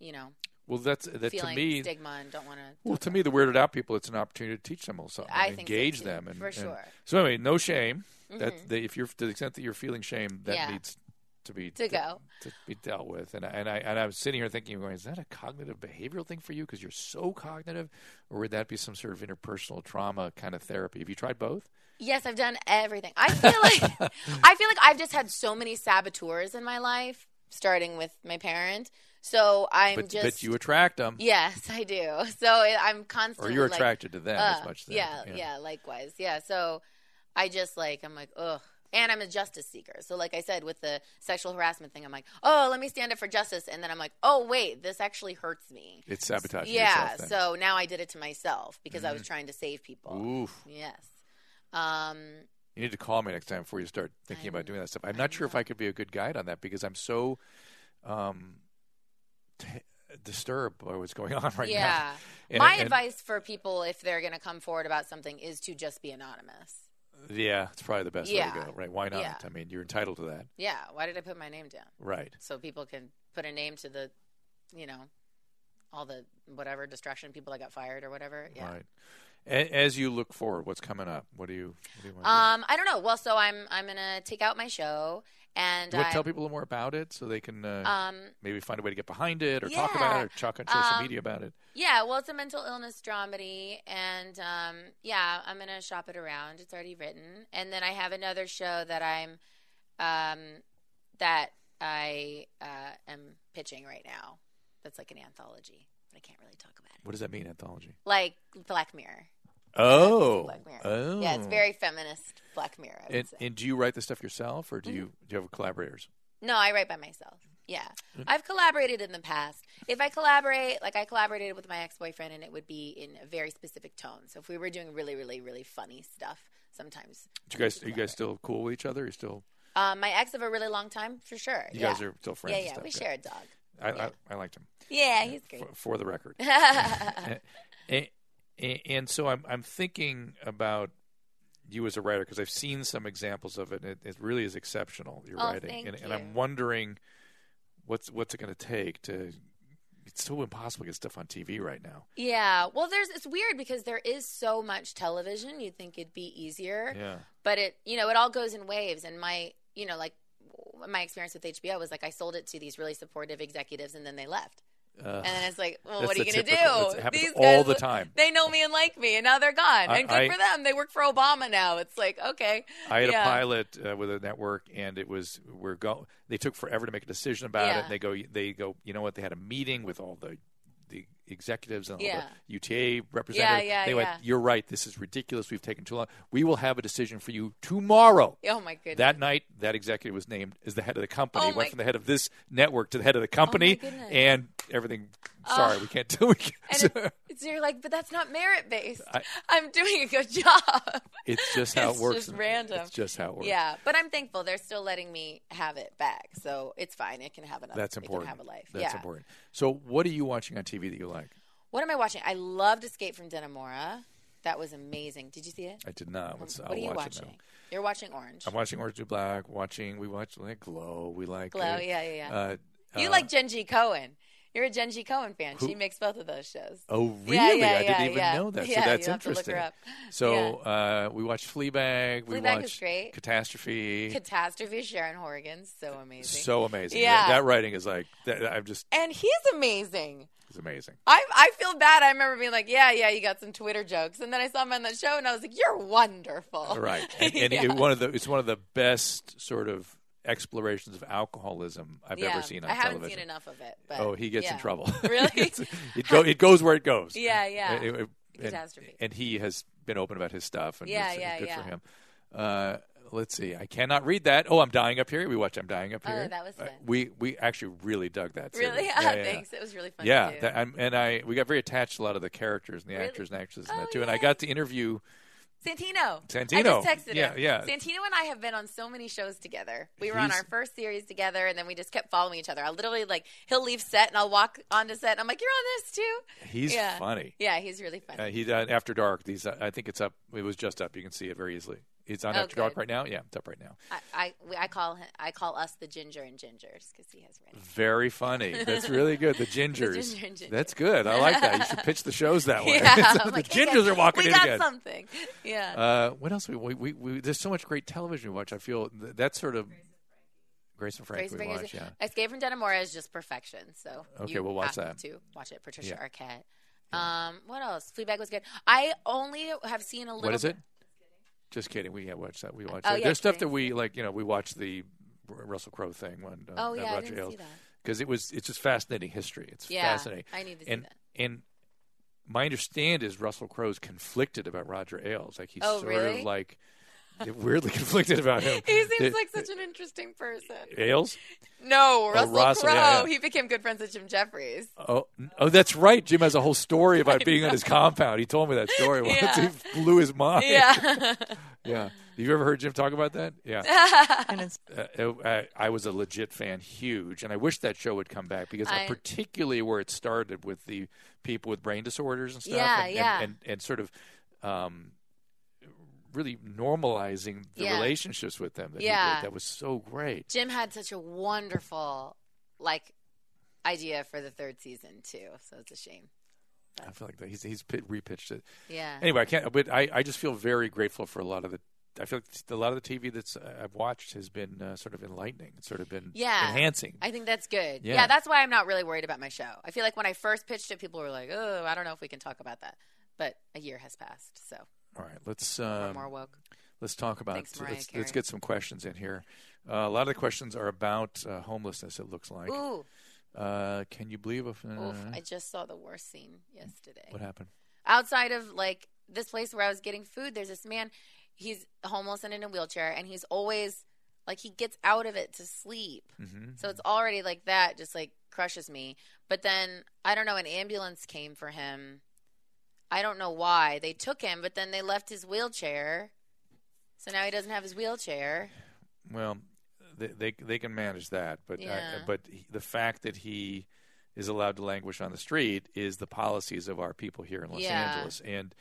you know, Well, that's that to me. stigma and don't want to. Well, to me, the weirded out people, it's an opportunity to teach them a little something, I and think so, engage them, and for and- sure. Mm-hmm. so anyway, no shame. That they, if you're to the extent that you're feeling shame, that Yeah. needs to be To go. to be dealt with. And I- and I and I was sitting here thinking, going, is that a cognitive behavioral thing for you because you're so cognitive, or would that be some sort of interpersonal trauma kind of therapy? Have you tried both? Yes, I've done everything. I feel like I feel like I've just had so many saboteurs in my life, starting with my parent. So I'm But just but you attract them, Yes, I do. So it, I'm constantly. or you're like, attracted to them uh, as much. As yeah, them. yeah, likewise. Yeah. So I just like I'm like, ugh, and I'm a justice seeker. So, like I said, with the sexual harassment thing, I'm like, oh, let me stand up for justice, and then I'm like, oh, wait, this actually hurts me. It's sabotaging. yeah. yourself. So now I did it to myself because I was trying to save people. Oof. Yes. Um, You need to call me next time before you start thinking about doing that stuff. I'm not sure if I could be a good guide on that because I'm so um, t- disturbed by what's going on right now. yeah. My and- advice for people if they're going to come forward about something is to just be anonymous. Yeah, it's probably the best way to go. Right? Why not? Yeah. I mean, you're entitled to that. Yeah. Why did I put my name down? Right. So people can put a name to the, you know, all the whatever destruction people that got fired or whatever. Yeah. Right. A- as you look forward, what's coming up? What do you? What do you want to Um, I don't know. Well, so I'm I'm gonna take out my show and? I- tell people a little more about it so they can uh, um maybe find a way to get behind it or talk about it or talk on social Um, media about it? yeah. Well, it's a mental illness dramedy, and um, yeah, I'm gonna shop it around. It's already written, and then I have another show that I'm um that I uh, am pitching right now. That's like an anthology, but I can't really talk about it. What does that mean, anthology? Like Black Mirror. Oh. Black Mirror. Oh. Yeah, it's very feminist Black Mirror. And, and do you write the stuff yourself, or do Mm-hmm. you do you have collaborators? No, I write by myself. Yeah. Mm. I've collaborated in the past. If I collaborate, like I collaborated with my ex boyfriend, and it would be in a very specific tone. So if we were doing really, really, really funny stuff, sometimes. Do you guys are you guys still cool with each other? You still Um, my ex of a really long time, for sure. you yeah. guys are still friends? Yeah, yeah. stuff, We share a dog. I, yeah. I I liked him Yeah, he's great. for, for the record. and, and so I'm I'm thinking about you as a writer because I've seen some examples of it. And it, it really is exceptional. Your Oh, writing, and, and. I'm wondering what's what's it going to take to. It's so impossible to get stuff on TV right now. yeah. Well, there's it's weird because there is so much television. You'd think it'd be easier. Yeah. but it you know it all goes in waves and my you know like my experience with hbo was like i sold it to these really supportive executives and then they left and then it's like well what are you going to do these all guys, the time. they know me and like me and now they're gone I- and good I- for them they work for obama now it's like okay I had yeah. a pilot uh, with a network, and it was we're go. They took forever to make a decision about it. And they go, they go. You know what? They had a meeting with all the executives and Yeah. the UTA representatives. yeah, they went, yeah. "You're right. This is ridiculous. We've taken too long. We will have a decision for you tomorrow." oh my goodness That night, that executive was named as the head of the company. Oh Went my- Oh from the head of this network to the head of the company, oh, goodness. and everything. Sorry, we can't do it. and it, it's, you're like but that's not merit based I- i'm doing a good job it's just how It's it works. just random. It's just how it works. yeah but i'm thankful they're still letting me have it back so it's fine it can have another That's it important. can have a life That's yeah important. So, what are you watching on TV that you like? What am I watching? I loved Escape from Dannemora. That was amazing. Did you see it? I did not. Let's, what I'll are you watch watching? now. You're watching Orange. I'm watching Orange to Black. Watching. We watch like Glow. We like Glow, uh, yeah, yeah, yeah. Uh, you uh, like Jenji Kohan. You're a Jenji Kohan fan. Who- She makes both of those shows. Oh, really? Yeah, yeah, I didn't even know that. So that's you'll have to look her interesting. So uh, we watched Fleabag. We watched great. Catastrophe. Catastrophe, Sharon Horgan, so amazing. so amazing. Yeah. That, that writing is like that, I'm just and he's amazing. He's amazing. I I feel bad. I remember being like, yeah, yeah, you got some Twitter jokes, and then I saw him on the show, and I was like, you're wonderful. Right. And, and Yeah. it, one of the it's one of the best sort of explorations of alcoholism I've Yeah. ever seen on I haven't television. seen enough of it. But Oh, he gets yeah. in trouble. Really? It, go, it goes where it goes. Yeah, yeah. And, and- Catastrophe. and he has been open about his stuff. And Yeah, it's, yeah, good yeah. for him. Uh, let's see. I cannot read that. Oh, I'm dying up here. We watched I'm dying up Oh, here. that was Uh, we we actually really dug that. Series. Really? Yeah, Ah, yeah. Thanks. It was really fun. Yeah, that, and I we got very attached to a lot of the characters and the Really? actors and actresses in Oh, that too. And I got to interview Santino. Santino. I just texted Yeah, him. yeah. Santino and I have been on so many shows together. We were on our first series together, and then we just kept following each other. I literally like he'll leave set, and I'll walk onto set, and I'm like, "You're on this too." He's yeah. funny. Yeah, he's really funny. Uh, he done After Dark. These uh, I think it's up. It was just up. You can see it very easily. It's on Oh, After Dark right now. Yeah, it's up right now. I, I I call him, I call us the Ginger and Gingers because he has red. Very funny. That's really good. The gingers. ginger and ginger. That's good. I like that. You should pitch the shows that way. Yeah, So the like, gingers "Okay, are walking we in got again. something. Yeah. Uh, what else? We, we, we, we there's so much great television we watch. I feel th- that's sort of Grace and Frank Grace we watch. Yeah. Escape from Dannemora is just perfection. So Okay, we'll watch that. To watch it, Patricia Yeah. Arquette. Um, what else? Fleabag was good. I only have seen a little. What is it? Just kidding. We yeah, watch that. We watch. Oh, that. yeah, There's stuff that we like. You know, we watch the Russell Crowe thing when uh, Oh yeah, I didn't Ailes see that. because it was it's just fascinating history. It's Yeah, fascinating. I need to see and that. and my understand is Russell Crowe's conflicted about Roger Ailes. Like he's Oh, sort really? of like weirdly conflicted about him. He seems It- like such an interesting person. Ailes. No, Russell Russell, Crowe. yeah, yeah. He became good friends with Jim Jefferies. Oh, oh, that's right. Jim has a whole story about being on his compound. He told me that story once. Yeah. He blew his mind. Yeah. yeah. Have you ever heard Jim talk about that? Yeah. And it's uh, I, I was a legit fan, huge, and I wish that show would come back because I- particularly where it started with the people with brain disorders and stuff, Yeah, and, yeah. and, and, and sort of um, really normalizing the Yeah. relationships with them. That Yeah. that was so great. Jim had such a wonderful, like, idea for the third season too. So it's a shame. I feel like that. he's he's repitched it. Yeah. Anyway, I can't. But I, I just feel very grateful for a lot of the. I feel like a lot of the TV that's uh, I've watched has been uh, sort of enlightening. It's sort of been Yeah. enhancing. I think that's good. Yeah. Yeah. that's why I'm not really worried about my show. I feel like when I first pitched it, people were like, "Oh, I don't know if we can talk about that." But a year has passed, so All right, let's um. Let's talk about. Thanks, let's, let's get some questions in here. Uh, a lot of the questions are about uh, homelessness. It looks like. Ooh, Uh, can you believe? If, uh, oof! I just saw the worst scene yesterday. what happened? outside of like this place where I was getting food, there's this man. He's homeless and in a wheelchair, and he's always like he gets out of it to sleep. hmm So it's already like that, just like crushes me. But then I don't know, an ambulance came for him. I don't know why they took him, but then they left his wheelchair. So now he doesn't have his wheelchair. Well, they, they they can manage that, but I- but the fact that he is allowed to languish on the street is the policies of our people here in Los Yeah. Angeles. And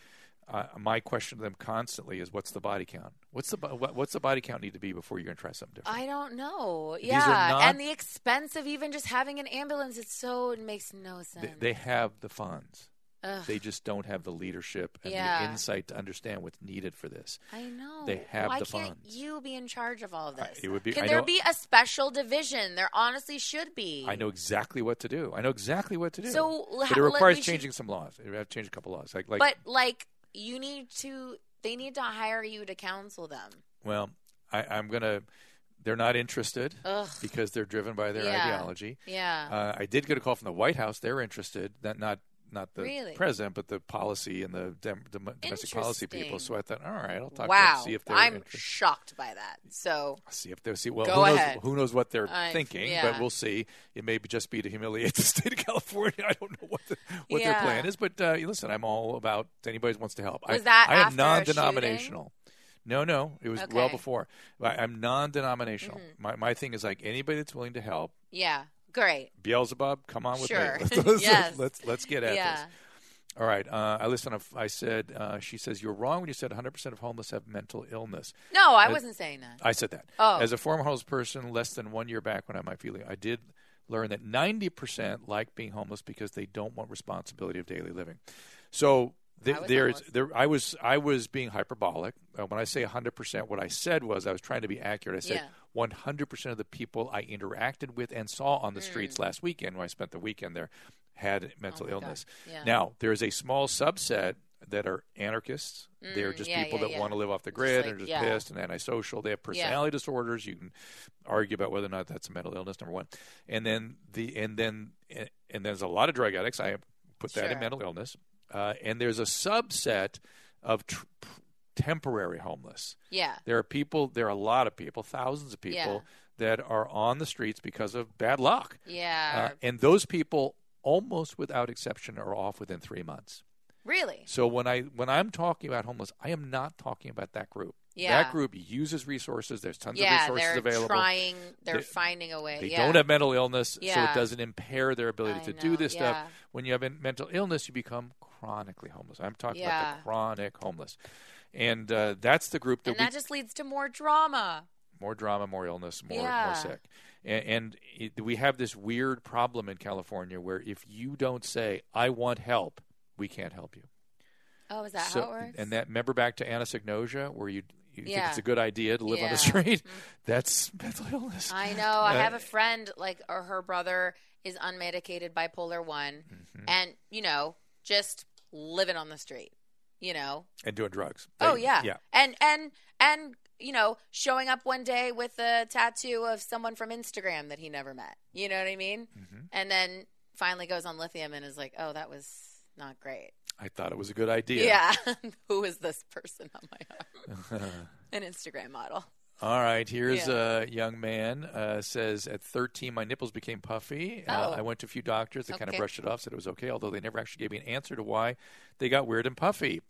uh, my question to them constantly is, what's the body count? What's the what, what's the body count need to be before you're going to try something different? I don't know. Yeah, not- and the expense of even just having an ambulance, it's so it makes no sense. they, they have the funds. Ugh, They just don't have the leadership and Yeah. the insight to understand what's needed for this. I know. they have Why the can't funds. you be in charge of all of I- this? it would be- Can I there know- be a special division? There honestly should be. I know exactly what to do. I know exactly what to do. So, but it requires we should- changing some laws. It would have to change a couple laws. Like, like but like, you need to. They need to hire you to counsel them. well, I, I'm gonna. They're not interested Ugh. because they're driven by their Yeah. ideology. Yeah. Uh, I did get a call from the White House. They're interested. Not not not the Really? president, but the policy and the dem- domestic policy people. So I thought, all right, I'll talk to wow. them, see if they're I'm interested. shocked by that. So see if they see. Well, who knows? Who knows what they're I- thinking? yeah. But we'll see. It may just be to humiliate the state of California. I don't know what the, what their plan is. But uh, listen, I'm all about anybody who wants to help. Was I, that I am non-denominational. No, no, it was well before. I, I'm non-denominational. Mm-hmm. My my thing is like anybody that's willing to help. yeah, great. Beelzebub, come on with Sure. me. Let's, let's, Yes. let's let's get at Yeah. this. All right. Uh, I listened. I said. Uh, she says you're wrong when you said 100 percent of homeless have mental illness. No, I Uh, wasn't saying that. I said that. Oh. As a former homeless person, less than one year back when I my feeling, I did learn that 90% like being homeless because they don't want responsibility of daily living. So th- there's there I was I was being hyperbolic. Uh, when I say 100%, what I said was I was trying to be accurate. I said Yeah. 100% of the people I interacted with and saw on the streets last weekend when I spent the weekend there had mental Mm. Oh illness. Yeah. Now, there is a small subset that are anarchists. They're Mm, just yeah, people yeah, that want to live off the grid like- and are just pissed and antisocial. They have personality disorders. You can argue about whether or not that's a mental illness. Number one, and then the and then and there's a lot of drug addicts. I put that in mental illness. Uh, and there's a subset of tr- temporary homeless. Yeah. There are people. There are a lot of people, thousands of people Yeah. that are on the streets because of bad luck. Yeah. Uh, and those people, almost without exception, are off within three months. really? So when I when I'm talking about homeless, I am not talking about that group. Yeah. That group uses resources. There's tons Yeah, of resources they're available. trying. They're They- finding a way. They yeah. don't have mental illness, so it doesn't impair their ability I to do this yeah. stuff. When you have mental illness, you become chronically homeless. I'm talking about the chronic homeless, and uh, that's the group that and we that just leads to more drama. more drama, more illness, more Yeah. more sick. And, and it, we have this weird problem in California where if you don't say "I want help," we can't help you. Oh, is that so, how it works? And that remember back to anosognosia, where you you think it's a good idea to live on the street. That's mental illness. I know. I Uh, have a friend like, or her brother is unmedicated bipolar one, Mm-hmm. and you know, just living on the street. You know. and doing drugs. Oh yeah. yeah. And and and you know, showing up one day with a tattoo of someone from Instagram that he never met. You know what I mean? Mm-hmm. And then finally goes on lithium and is like, "Oh, that was not great." I thought it was a good idea. Yeah. Who is this person on my arm? An Instagram model. All right, here's Yeah. a young man uh, says at 13 my nipples became puffy. Uh, Oh. I went to a few doctors. They kind of brushed it off, said it was okay, although they never actually gave me an answer to why they got weird and puffy.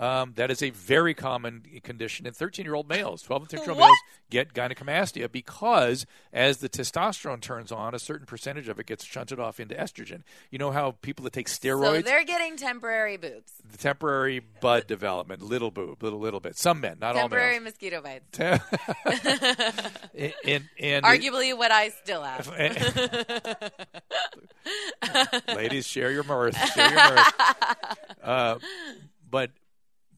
Um, that is a very common condition in 13 year old males. 12 and 13 year old males get gynecomastia because as the testosterone turns on, a certain percentage of it gets shunted off into estrogen. You know how people that take So steroids, they're getting temporary boobs. the temporary bud development, little boob, little little bit. Some men, not Temporary all males. mosquito bites. and, and, and Arguably what I still have. Ladies, share your mirth. Share your mirth. Uh, but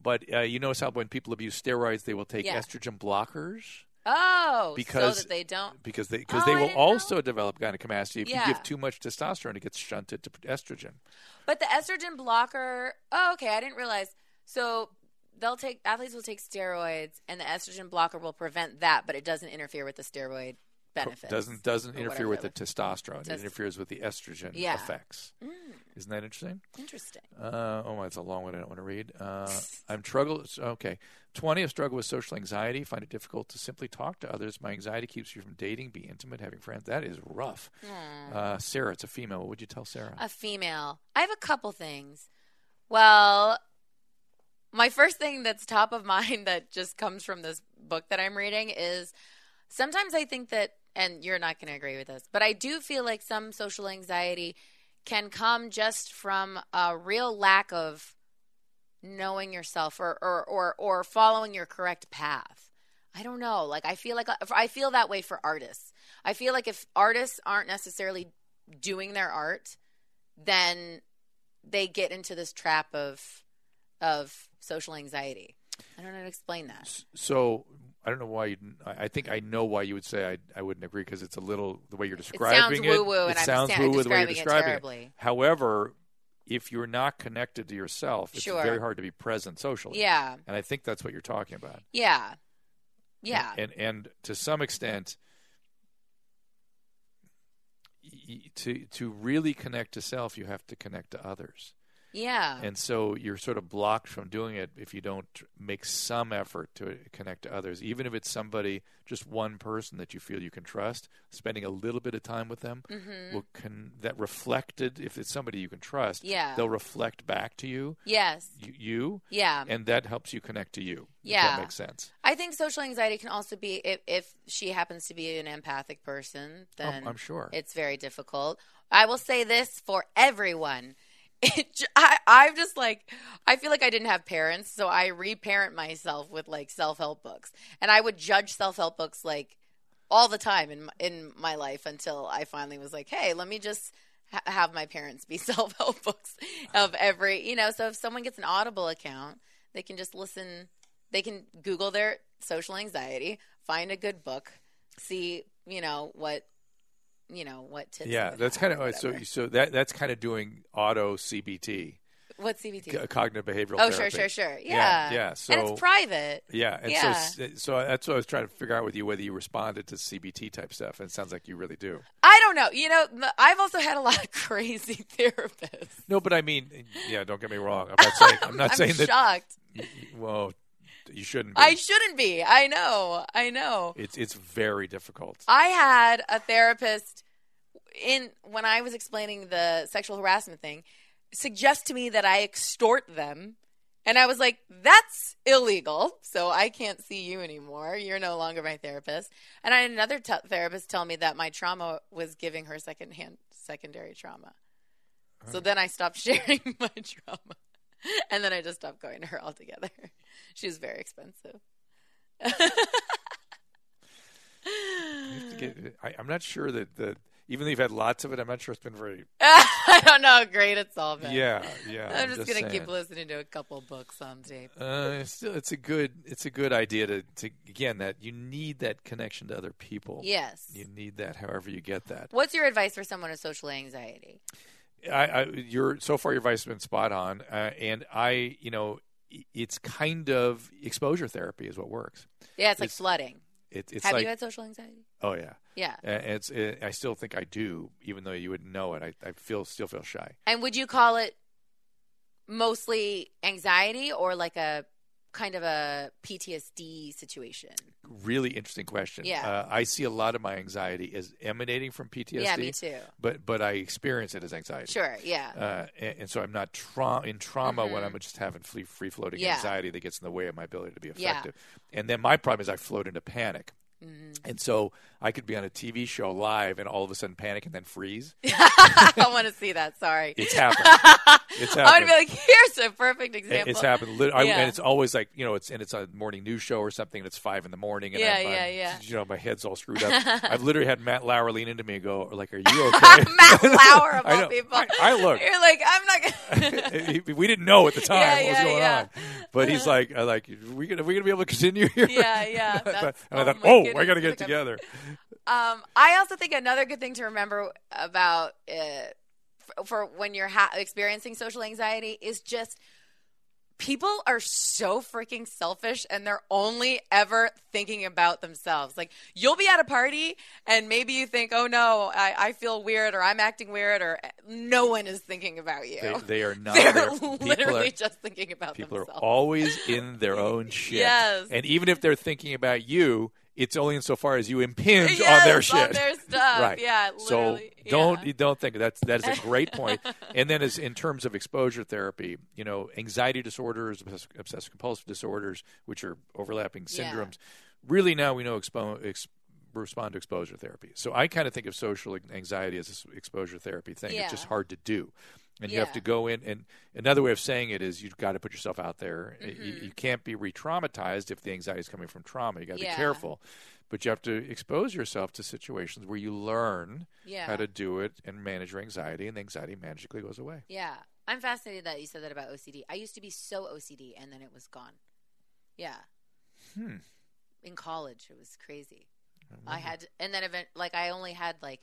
but uh, you notice how when people abuse steroids, they will take Yeah. estrogen blockers Oh, Because- so that they don't. because they because Oh, they will didn't know. also develop gynecomastia if Yeah. you give too much testosterone. It gets shunted to estrogen. But the estrogen blocker. Oh, okay. I didn't realize. So they'll take athletes will take steroids, and the estrogen blocker will prevent that, but it doesn't interfere with the steroid benefits. Doesn't doesn't interfere with the testosterone. It interferes with the estrogen Yeah. effects. Isn't that interesting? Interesting. Uh, oh, it's a long one. I don't want to read. Uh, I'm struggle. Okay, twenty. I struggle with social anxiety. Find it difficult to simply talk to others. My anxiety keeps you from dating, be intimate, having friends. That is rough. Uh, Sarah, it's a female. What would you tell Sarah? A female. I have a couple things. Well, my first thing that's top of mind that just comes from this book that I'm reading is sometimes I think that, and you're not going to agree with this, but I do feel like some social anxiety can come just from a real lack of knowing yourself or, or, or, or following your correct path. I don't know. Like, I feel like uh, I feel that way for artists. I feel like if artists aren't necessarily doing their art, then they get into this trap of of social anxiety. I don't know how to explain that. So I don't know why you. I think I know why you would say I, I wouldn't agree because it's a little the way you're describing it. Sounds woo-woo, it and I'm sounds woo-woo the way you're describing it terribly. However, if you're not connected to yourself, it's Sure. very hard to be present socially. Yeah, and I think that's what you're talking about. yeah, yeah. and and to some extent to to really connect to self you have to connect to others yeah. and so you're sort of blocked from doing it if you don't make some effort to connect to others even if it's somebody just one person that you feel you can trust spending a little bit of time with them Mm-hmm. will can that reflected if it's somebody you can trust Yeah. they'll reflect back to you yes. you, you Yeah. and that helps you connect to you if Yeah. that makes sense I think social anxiety can also be if, if she happens to be an empathic person, then Oh, I'm sure. it's very difficult. I will say this for everyone. It, I, I'm just like, I feel like I didn't have parents, so I reparent myself with like self help books, and I would judge self help books like all the time in in my life until I finally was like, hey, let me just ha- have my parents be self help books of every, you know. So if someone gets an Audible account, they can just listen. They can Google their social anxiety, find a good book, see, you know what, you know what. Tips Yeah, that's kind of uh, so. whatever. So that that's kind of doing auto CBT, What CBT? c- cognitive behavioral. oh, therapy. sure, sure, sure. Yeah, Yeah, yeah, so- and it's private. Yeah, and Yeah. so so that's what I was trying to figure out with you whether you responded to CBT type stuff. And it sounds like you really do. I don't know. You know, I've also had a lot of crazy therapists. No, but I mean, yeah, don't get me wrong. I'm not saying I'm not I'm saying that. shocked. y- Well, you shouldn't. Be. I shouldn't be. I know. I know. it's it's very difficult. I had a therapist in when I was explaining the sexual harassment thing suggest to me that I extort them. And I was like, that's illegal. So I can't see you anymore. You're no longer my therapist. And I had another t- therapist tell me that my trauma was giving her secondhand secondary trauma. So then I stopped sharing my trauma. And then I just stopped going to her altogether. She was very expensive. You have to get- I, I'm not sure that the even though you've had lots of it, I'm not sure it's been very. I don't know how great it's all been. Yeah, yeah. I'm, just, gonna saying. keep listening to a couple books on tape. Uh, it's still, it's a good, it's a good idea to, to again that you need that connection to other people. Yes. you need that. However, you get that. What's your advice for someone with social anxiety? I, I you're so far your advice has been spot on, uh, and I, you know, it's kind of exposure therapy is what works. Yeah, it's like flooding. It, it's Have like, you had social anxiety? oh yeah, Yeah. Uh, it's. It, I still think I do, even though you wouldn't know it. I, I feel still feel shy. And would you call it mostly anxiety or like a kind of a PTSD situation? Really interesting question. Yeah. Uh, I see a lot of my anxiety as emanating from PTSD. Yeah, me too. But but I experience it as anxiety. Sure, yeah. Uh, and, and so I'm not tra- in trauma when I'm just having free free floating Mm-hmm. Yeah. anxiety that gets in the way of my ability to be Yeah. effective. And then my problem is I float into panic. Mm-hmm. And so I could be on a TV show live and all of a sudden panic and then freeze. I want to see that. Sorry. It's happened. It's I happened. want to be like, here's a perfect example. It's happened, I, Yeah. and it's always like you know, it's and it's a morning news show or something. And it's five in the morning, and Yeah, I'm, yeah, I'm- yeah. You know, my head's all screwed up. I've literally had Matt Lauer lean into me and go, "Like, are you okay?" Matt Lauer of I all people. I- I look. You're like, I'm not gonna. We didn't know at the time Yeah, what was yeah, going yeah. on, but he's like, I like, we gonna we gonna be able to continue here? Yeah, yeah, and I thought, I oh oh, I got to get together. Um, I also think another good thing to remember about uh, for, for when you're ha- experiencing social anxiety is just people are so freaking selfish and they're only ever thinking about themselves. Like you'll be at a party and maybe you think, "Oh no, I, I feel weird," or "I'm acting weird," or no one is thinking about you. They, they are not. They're literally are, just thinking about people are always in their own shit. Yes. And even if they're thinking about you, it's only insofar as you impinge Yes, on their shit. on their stuff. right. Yeah, So don't Yeah. you don't think that's that is a great point. and then as in terms of exposure therapy, you know, anxiety disorders, obsessive compulsive disorders, which are overlapping Yeah. syndromes, really now we know expo- ex- respond to exposure therapy. So I kind of think of social anxiety as this exposure therapy thing. Yeah. It's just hard to do. And you have to go in, and another way of saying it is you've got to put yourself out there. You, Mm-hmm. you can't be re-traumatized if the anxiety is coming from trauma. You got to Yeah. be careful, but you have to expose yourself to situations where you learn Yeah. how to do it and manage your anxiety, and the anxiety magically goes away. Yeah. I'm fascinated that you said that about OCD. I used to be so OCD and then it was gone. Yeah. Hmm. In college, it was crazy. I had, and then event, like I only had like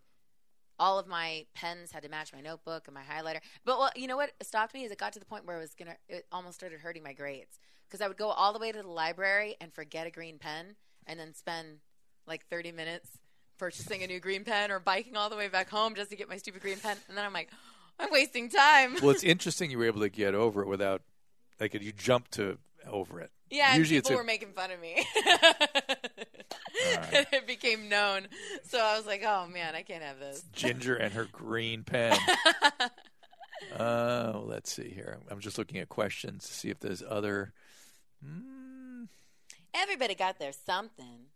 all of my pens had to match my notebook and my highlighter. But well, you know what stopped me is it got to the point where it was gonna, it almost started hurting my grades because I would go all the way to the library and forget a green pen, and then spend like 30 minutes purchasing a new green pen or biking all the way back home just to get my stupid green pen, and then I'm like, I'm wasting time. well, it's interesting you were able to get over it without, like, you jumped to over it. Yeah, usually people a, were making fun of me. and it became known. So I was like, oh man, I can't have this. Ginger and her green pen. Uh, let's see here. I'm just looking at questions to see if there's other. Mm, Everybody got their something.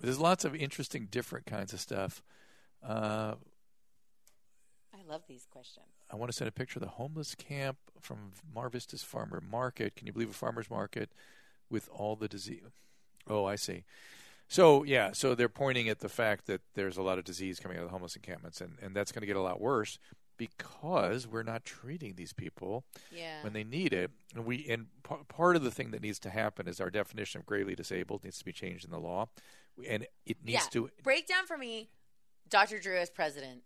there's lots of interesting, different kinds of stuff. Uh, I love these questions. I want to send a picture of the homeless camp from Mar Vista's farmer market. Can you believe a farmer's market with all the disease? Oh, I see. So yeah, so they're pointing at the fact that there's a lot of disease coming out of the homeless encampments, and, and that's going to get a lot worse because we're not treating these people Yeah. when they need it. And we and p- part of the thing that needs to happen is our definition of gravely disabled needs to be changed in the law, and it needs yeah. to. Break down for me, Dr. Drew as president.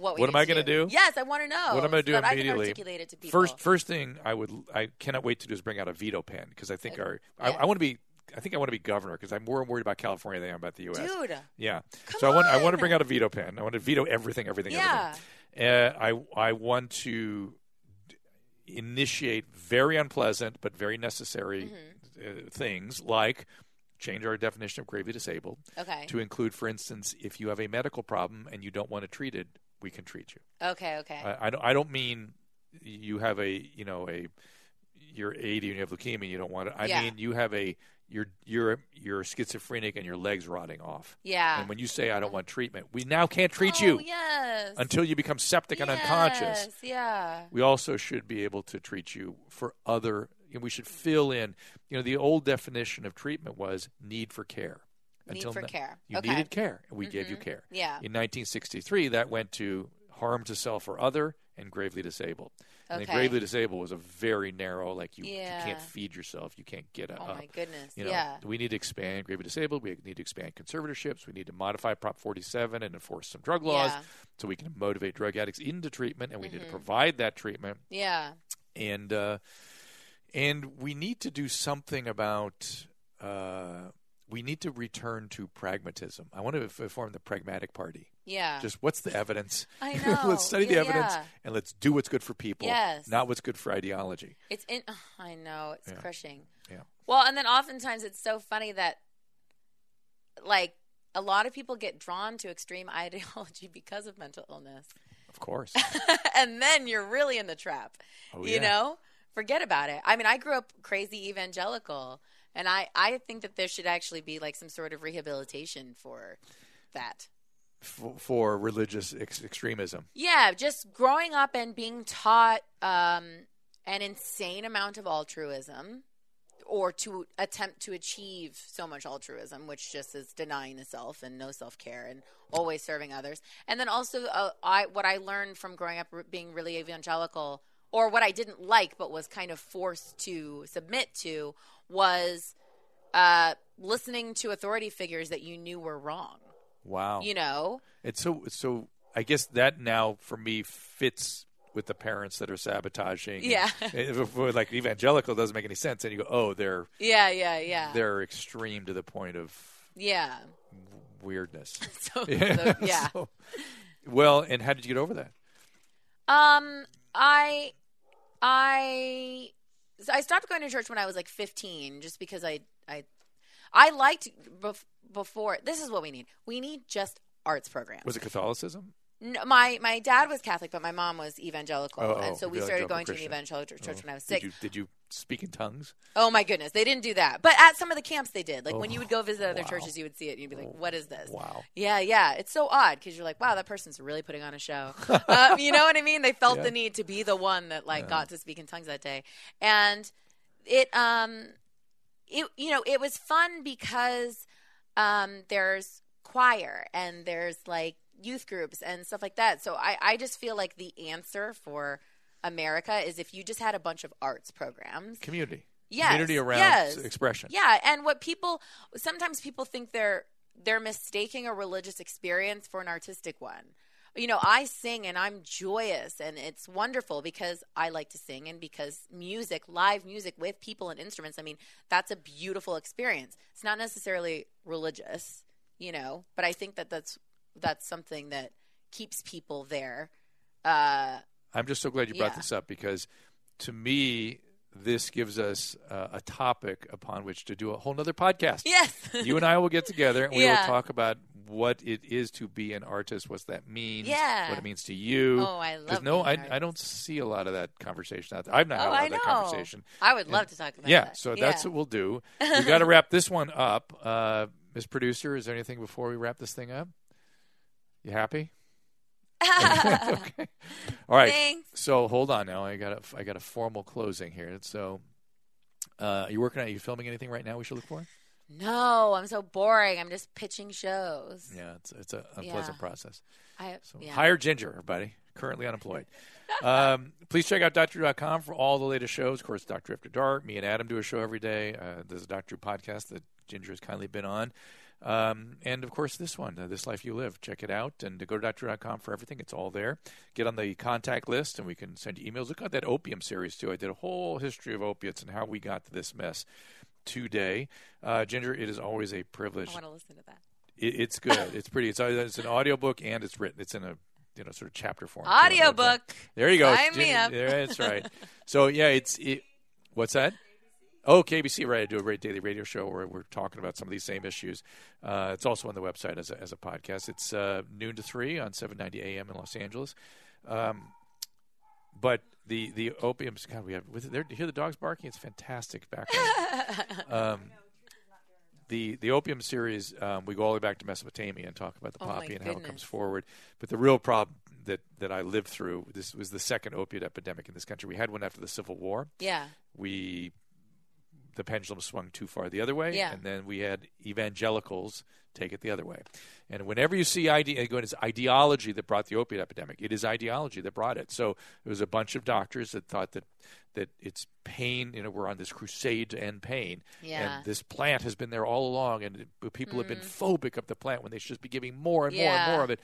What, What am I gonna do? Yes, I want to know. What am I'm going to do so immediately? I can articulate it to. First, first thing I would, I cannot wait to do is bring out a veto pen because I think our, I, Yeah. I want to be, I think I want to be governor because I'm more worried about California than I am about the U.S. dude. Yeah. So I want, I want to bring out a veto pen. I want to veto everything, everything, Yeah. everything. Uh, I, I want to d- initiate very unpleasant but very necessary Mm-hmm. uh, things like change our definition of gravely disabled Okay. to include, for instance, if you have a medical problem and you don't want to treat it treated, we can treat you. Okay. Okay. I, I don't. I don't mean you have a you know a you're 80 and you have leukemia. and You don't want it. I Yeah. mean you have a you're you're you're schizophrenic and your legs rotting off. yeah. And when you say I don't want treatment, we now can't treat oh, you Yes. until you become septic and unconscious. Yes, Yeah. We also should be able to treat you for other. Know, we should fill in. You know, the old definition of treatment was need for care. Need for na- care. You Okay. Mm-hmm. needed care, and we gave you care. Yeah. In 1963, that went to harm to self or other and gravely disabled. And Okay. gravely disabled was a very narrow, like you, you can't feed yourself, you can't get up. Oh my goodness. You know, yeah. we need to expand gravely disabled. We need to expand conservatorships. We need to modify Prop 47 and enforce some drug laws Yeah. Mm-hmm. so we can motivate drug addicts into treatment, and we need to provide that treatment. Yeah. And uh, and we need to do something about. Uh, we need to return to pragmatism. I want to form the pragmatic party. Yeah. Just what's the evidence? I know. let's study the evidence yeah. and let's do what's good for people, Yes. not what's good for ideology. It's in. ugh, I know it's Yeah. crushing. Yeah. Well, and then oftentimes it's so funny that, like, a lot of people get drawn to extreme ideology because of mental illness. Of course. and then you're really in the trap. Oh, you yeah. know? Forget about it. I mean, I grew up crazy evangelical, and I, I think that there should actually be like some sort of rehabilitation for that. F- for religious ex- extremism. Yeah, just growing up and being taught um, an insane amount of altruism or to attempt to achieve so much altruism, which just is denying the self and no self care and always serving others. And then also, uh, I what I learned from growing up being really evangelical, or what I didn't like but was kind of forced to submit to, was uh, listening to authority figures that you knew were wrong. Wow. You know, It's so so. I guess that now for me fits with the parents that are sabotaging. Yeah. If like evangelical doesn't make any sense, and you go, oh, they're yeah, yeah, yeah, they're extreme to the point of yeah. weirdness. So, so, yeah. So- well, and how did you get over that? Um, I, I, I stopped going to church when I was like 15, just because I, I, I liked bef- before. This is what we need. We need just arts programs. Was it Catholicism? No, my my dad was Catholic, but my mom was evangelical, Oh, oh, and so we started going to an evangelical church Oh. when I was Did six. you did you speak in tongues? Oh my goodness, they didn't do that, but at some of the camps they did. Like when you would go visit other wow. churches, you would see it, and you'd be like, "What is this?" Wow. Yeah, yeah. It's so odd because you're like, wow, that person's really putting on a show. uh, you know what I mean? They felt Yeah. the need to be the one that like got to speak in tongues that day, and it um, it you know it was fun because um, there's choir and there's like youth groups and stuff like that. So I I just feel like the answer for America is if you just had a bunch of arts programs Community. Yes, Community around yes. expression. yeah, and what people sometimes people think they're they're mistaking a religious experience for an artistic one. You know, I sing and I'm joyous and it's wonderful because I like to sing and because music, live music with people and instruments, I mean, that's a beautiful experience. It's not necessarily religious, you know, but I think that that's that's something that keeps people there. Uh I'm just so glad you brought Yeah. this up because to me, this gives us uh, a topic upon which to do a whole nother podcast. yes. you and I will get together and we Yeah. will talk about what it is to be an artist, what that means, Yeah. what it means to you. Oh, I love no, I, I don't see a lot of that conversation out there. I've not had Oh, a lot I of that know. conversation. I would love to talk about that. Yeah, that. so that's what we'll do. We've got to wrap this one up. Uh, Miss Producer, is there anything before we wrap this thing up? You happy? Okay. All right. Thanks. So hold on now. I got a I got a formal closing here. So, uh, you working on? Are you filming anything right now? We should look for. No, I'm so boring. I'm just pitching shows. Yeah, it's it's an unpleasant Yeah. process. I, So yeah. hire Ginger, everybody. Currently unemployed. um, please check out Doctor.com for all the latest shows. Of course, Doctor After Dark. Me and Adam do a show every day. Uh, there's a Doctor podcast that Ginger has kindly been on. Um, and of course, this one, uh, This Life You Live. Check it out and go to Doctor.com for everything. It's all there. Get on the contact list and we can send you emails. Look at that opium series, too. I did a whole history of opiates and how we got to this mess today. Uh, Ginger, it is always a privilege I want to listen to that. it, it's good. It's pretty. It's it's an audiobook and it's written. It's in a you know sort of chapter form. Audiobook. There you go. Sign me up. that's right. So yeah, it's it, what's that? Oh, KABC, right. I do a great daily radio show where we're talking about some of these same issues. Uh, it's also on the website as a, as a podcast. It's uh, noon to 3 on 790 AM in Los Angeles. Um, but the, the opiums, God, we have, with, there, hear the dogs barking? It's fantastic background. um, the the opium series, um, we go all the way back to Mesopotamia and talk about the Oh, poppy and how it comes forward. But the real problem that, that I lived through, this was the second opiate epidemic in this country. We had one after the Civil War. Yeah. We the pendulum swung too far the other way, Yeah. and then we had evangelicals take it the other way. And whenever you see ide- again, it's ideology that brought the opiate epidemic. It is ideology that brought it. So it was a bunch of doctors that thought that that it's pain. You know, we're on this crusade to end pain. Yeah. And this plant has been there all along, and people have been mm. phobic of the plant when they should just be giving more and more and more of it.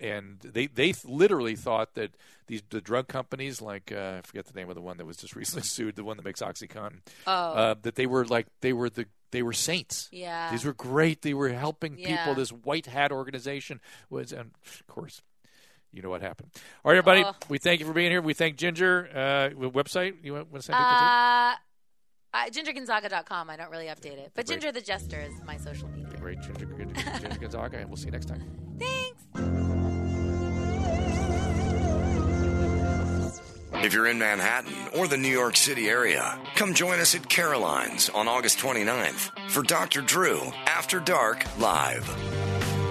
And they they literally thought that these the drug companies, like uh, I forget the name of the one that was just recently sued, the one that makes OxyContin, Oh. uh, that they were like they were the they were saints. Yeah. These were great. They were helping Yeah. people. This white hat organization was, and of course, you know what happened. All right, everybody. Oh. We thank you for being here. We thank Ginger. Uh, website you want to send people to? Uh, Uh, GingerGonzaga.com. I don't really update it, but Great. Ginger the Jester is my social media. Great, Ginger, Ginger, Ginger Gonzaga, and we'll see you next time. Thanks. If you're in Manhattan or the New York City area, come join us at Caroline's on August 29th for Dr. Drew After Dark Live.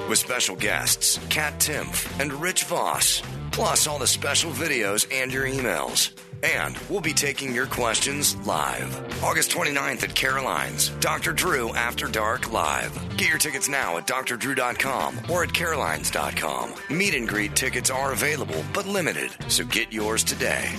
With special guests Kat Timpf and Rich Voss, plus all the special videos and your emails. And we'll be taking your questions live. August 29th at Caroline's, Dr. Drew After Dark Live. Get your tickets now at drdrew.com or at carolines.com. Meet and greet tickets are available but limited, so get yours today.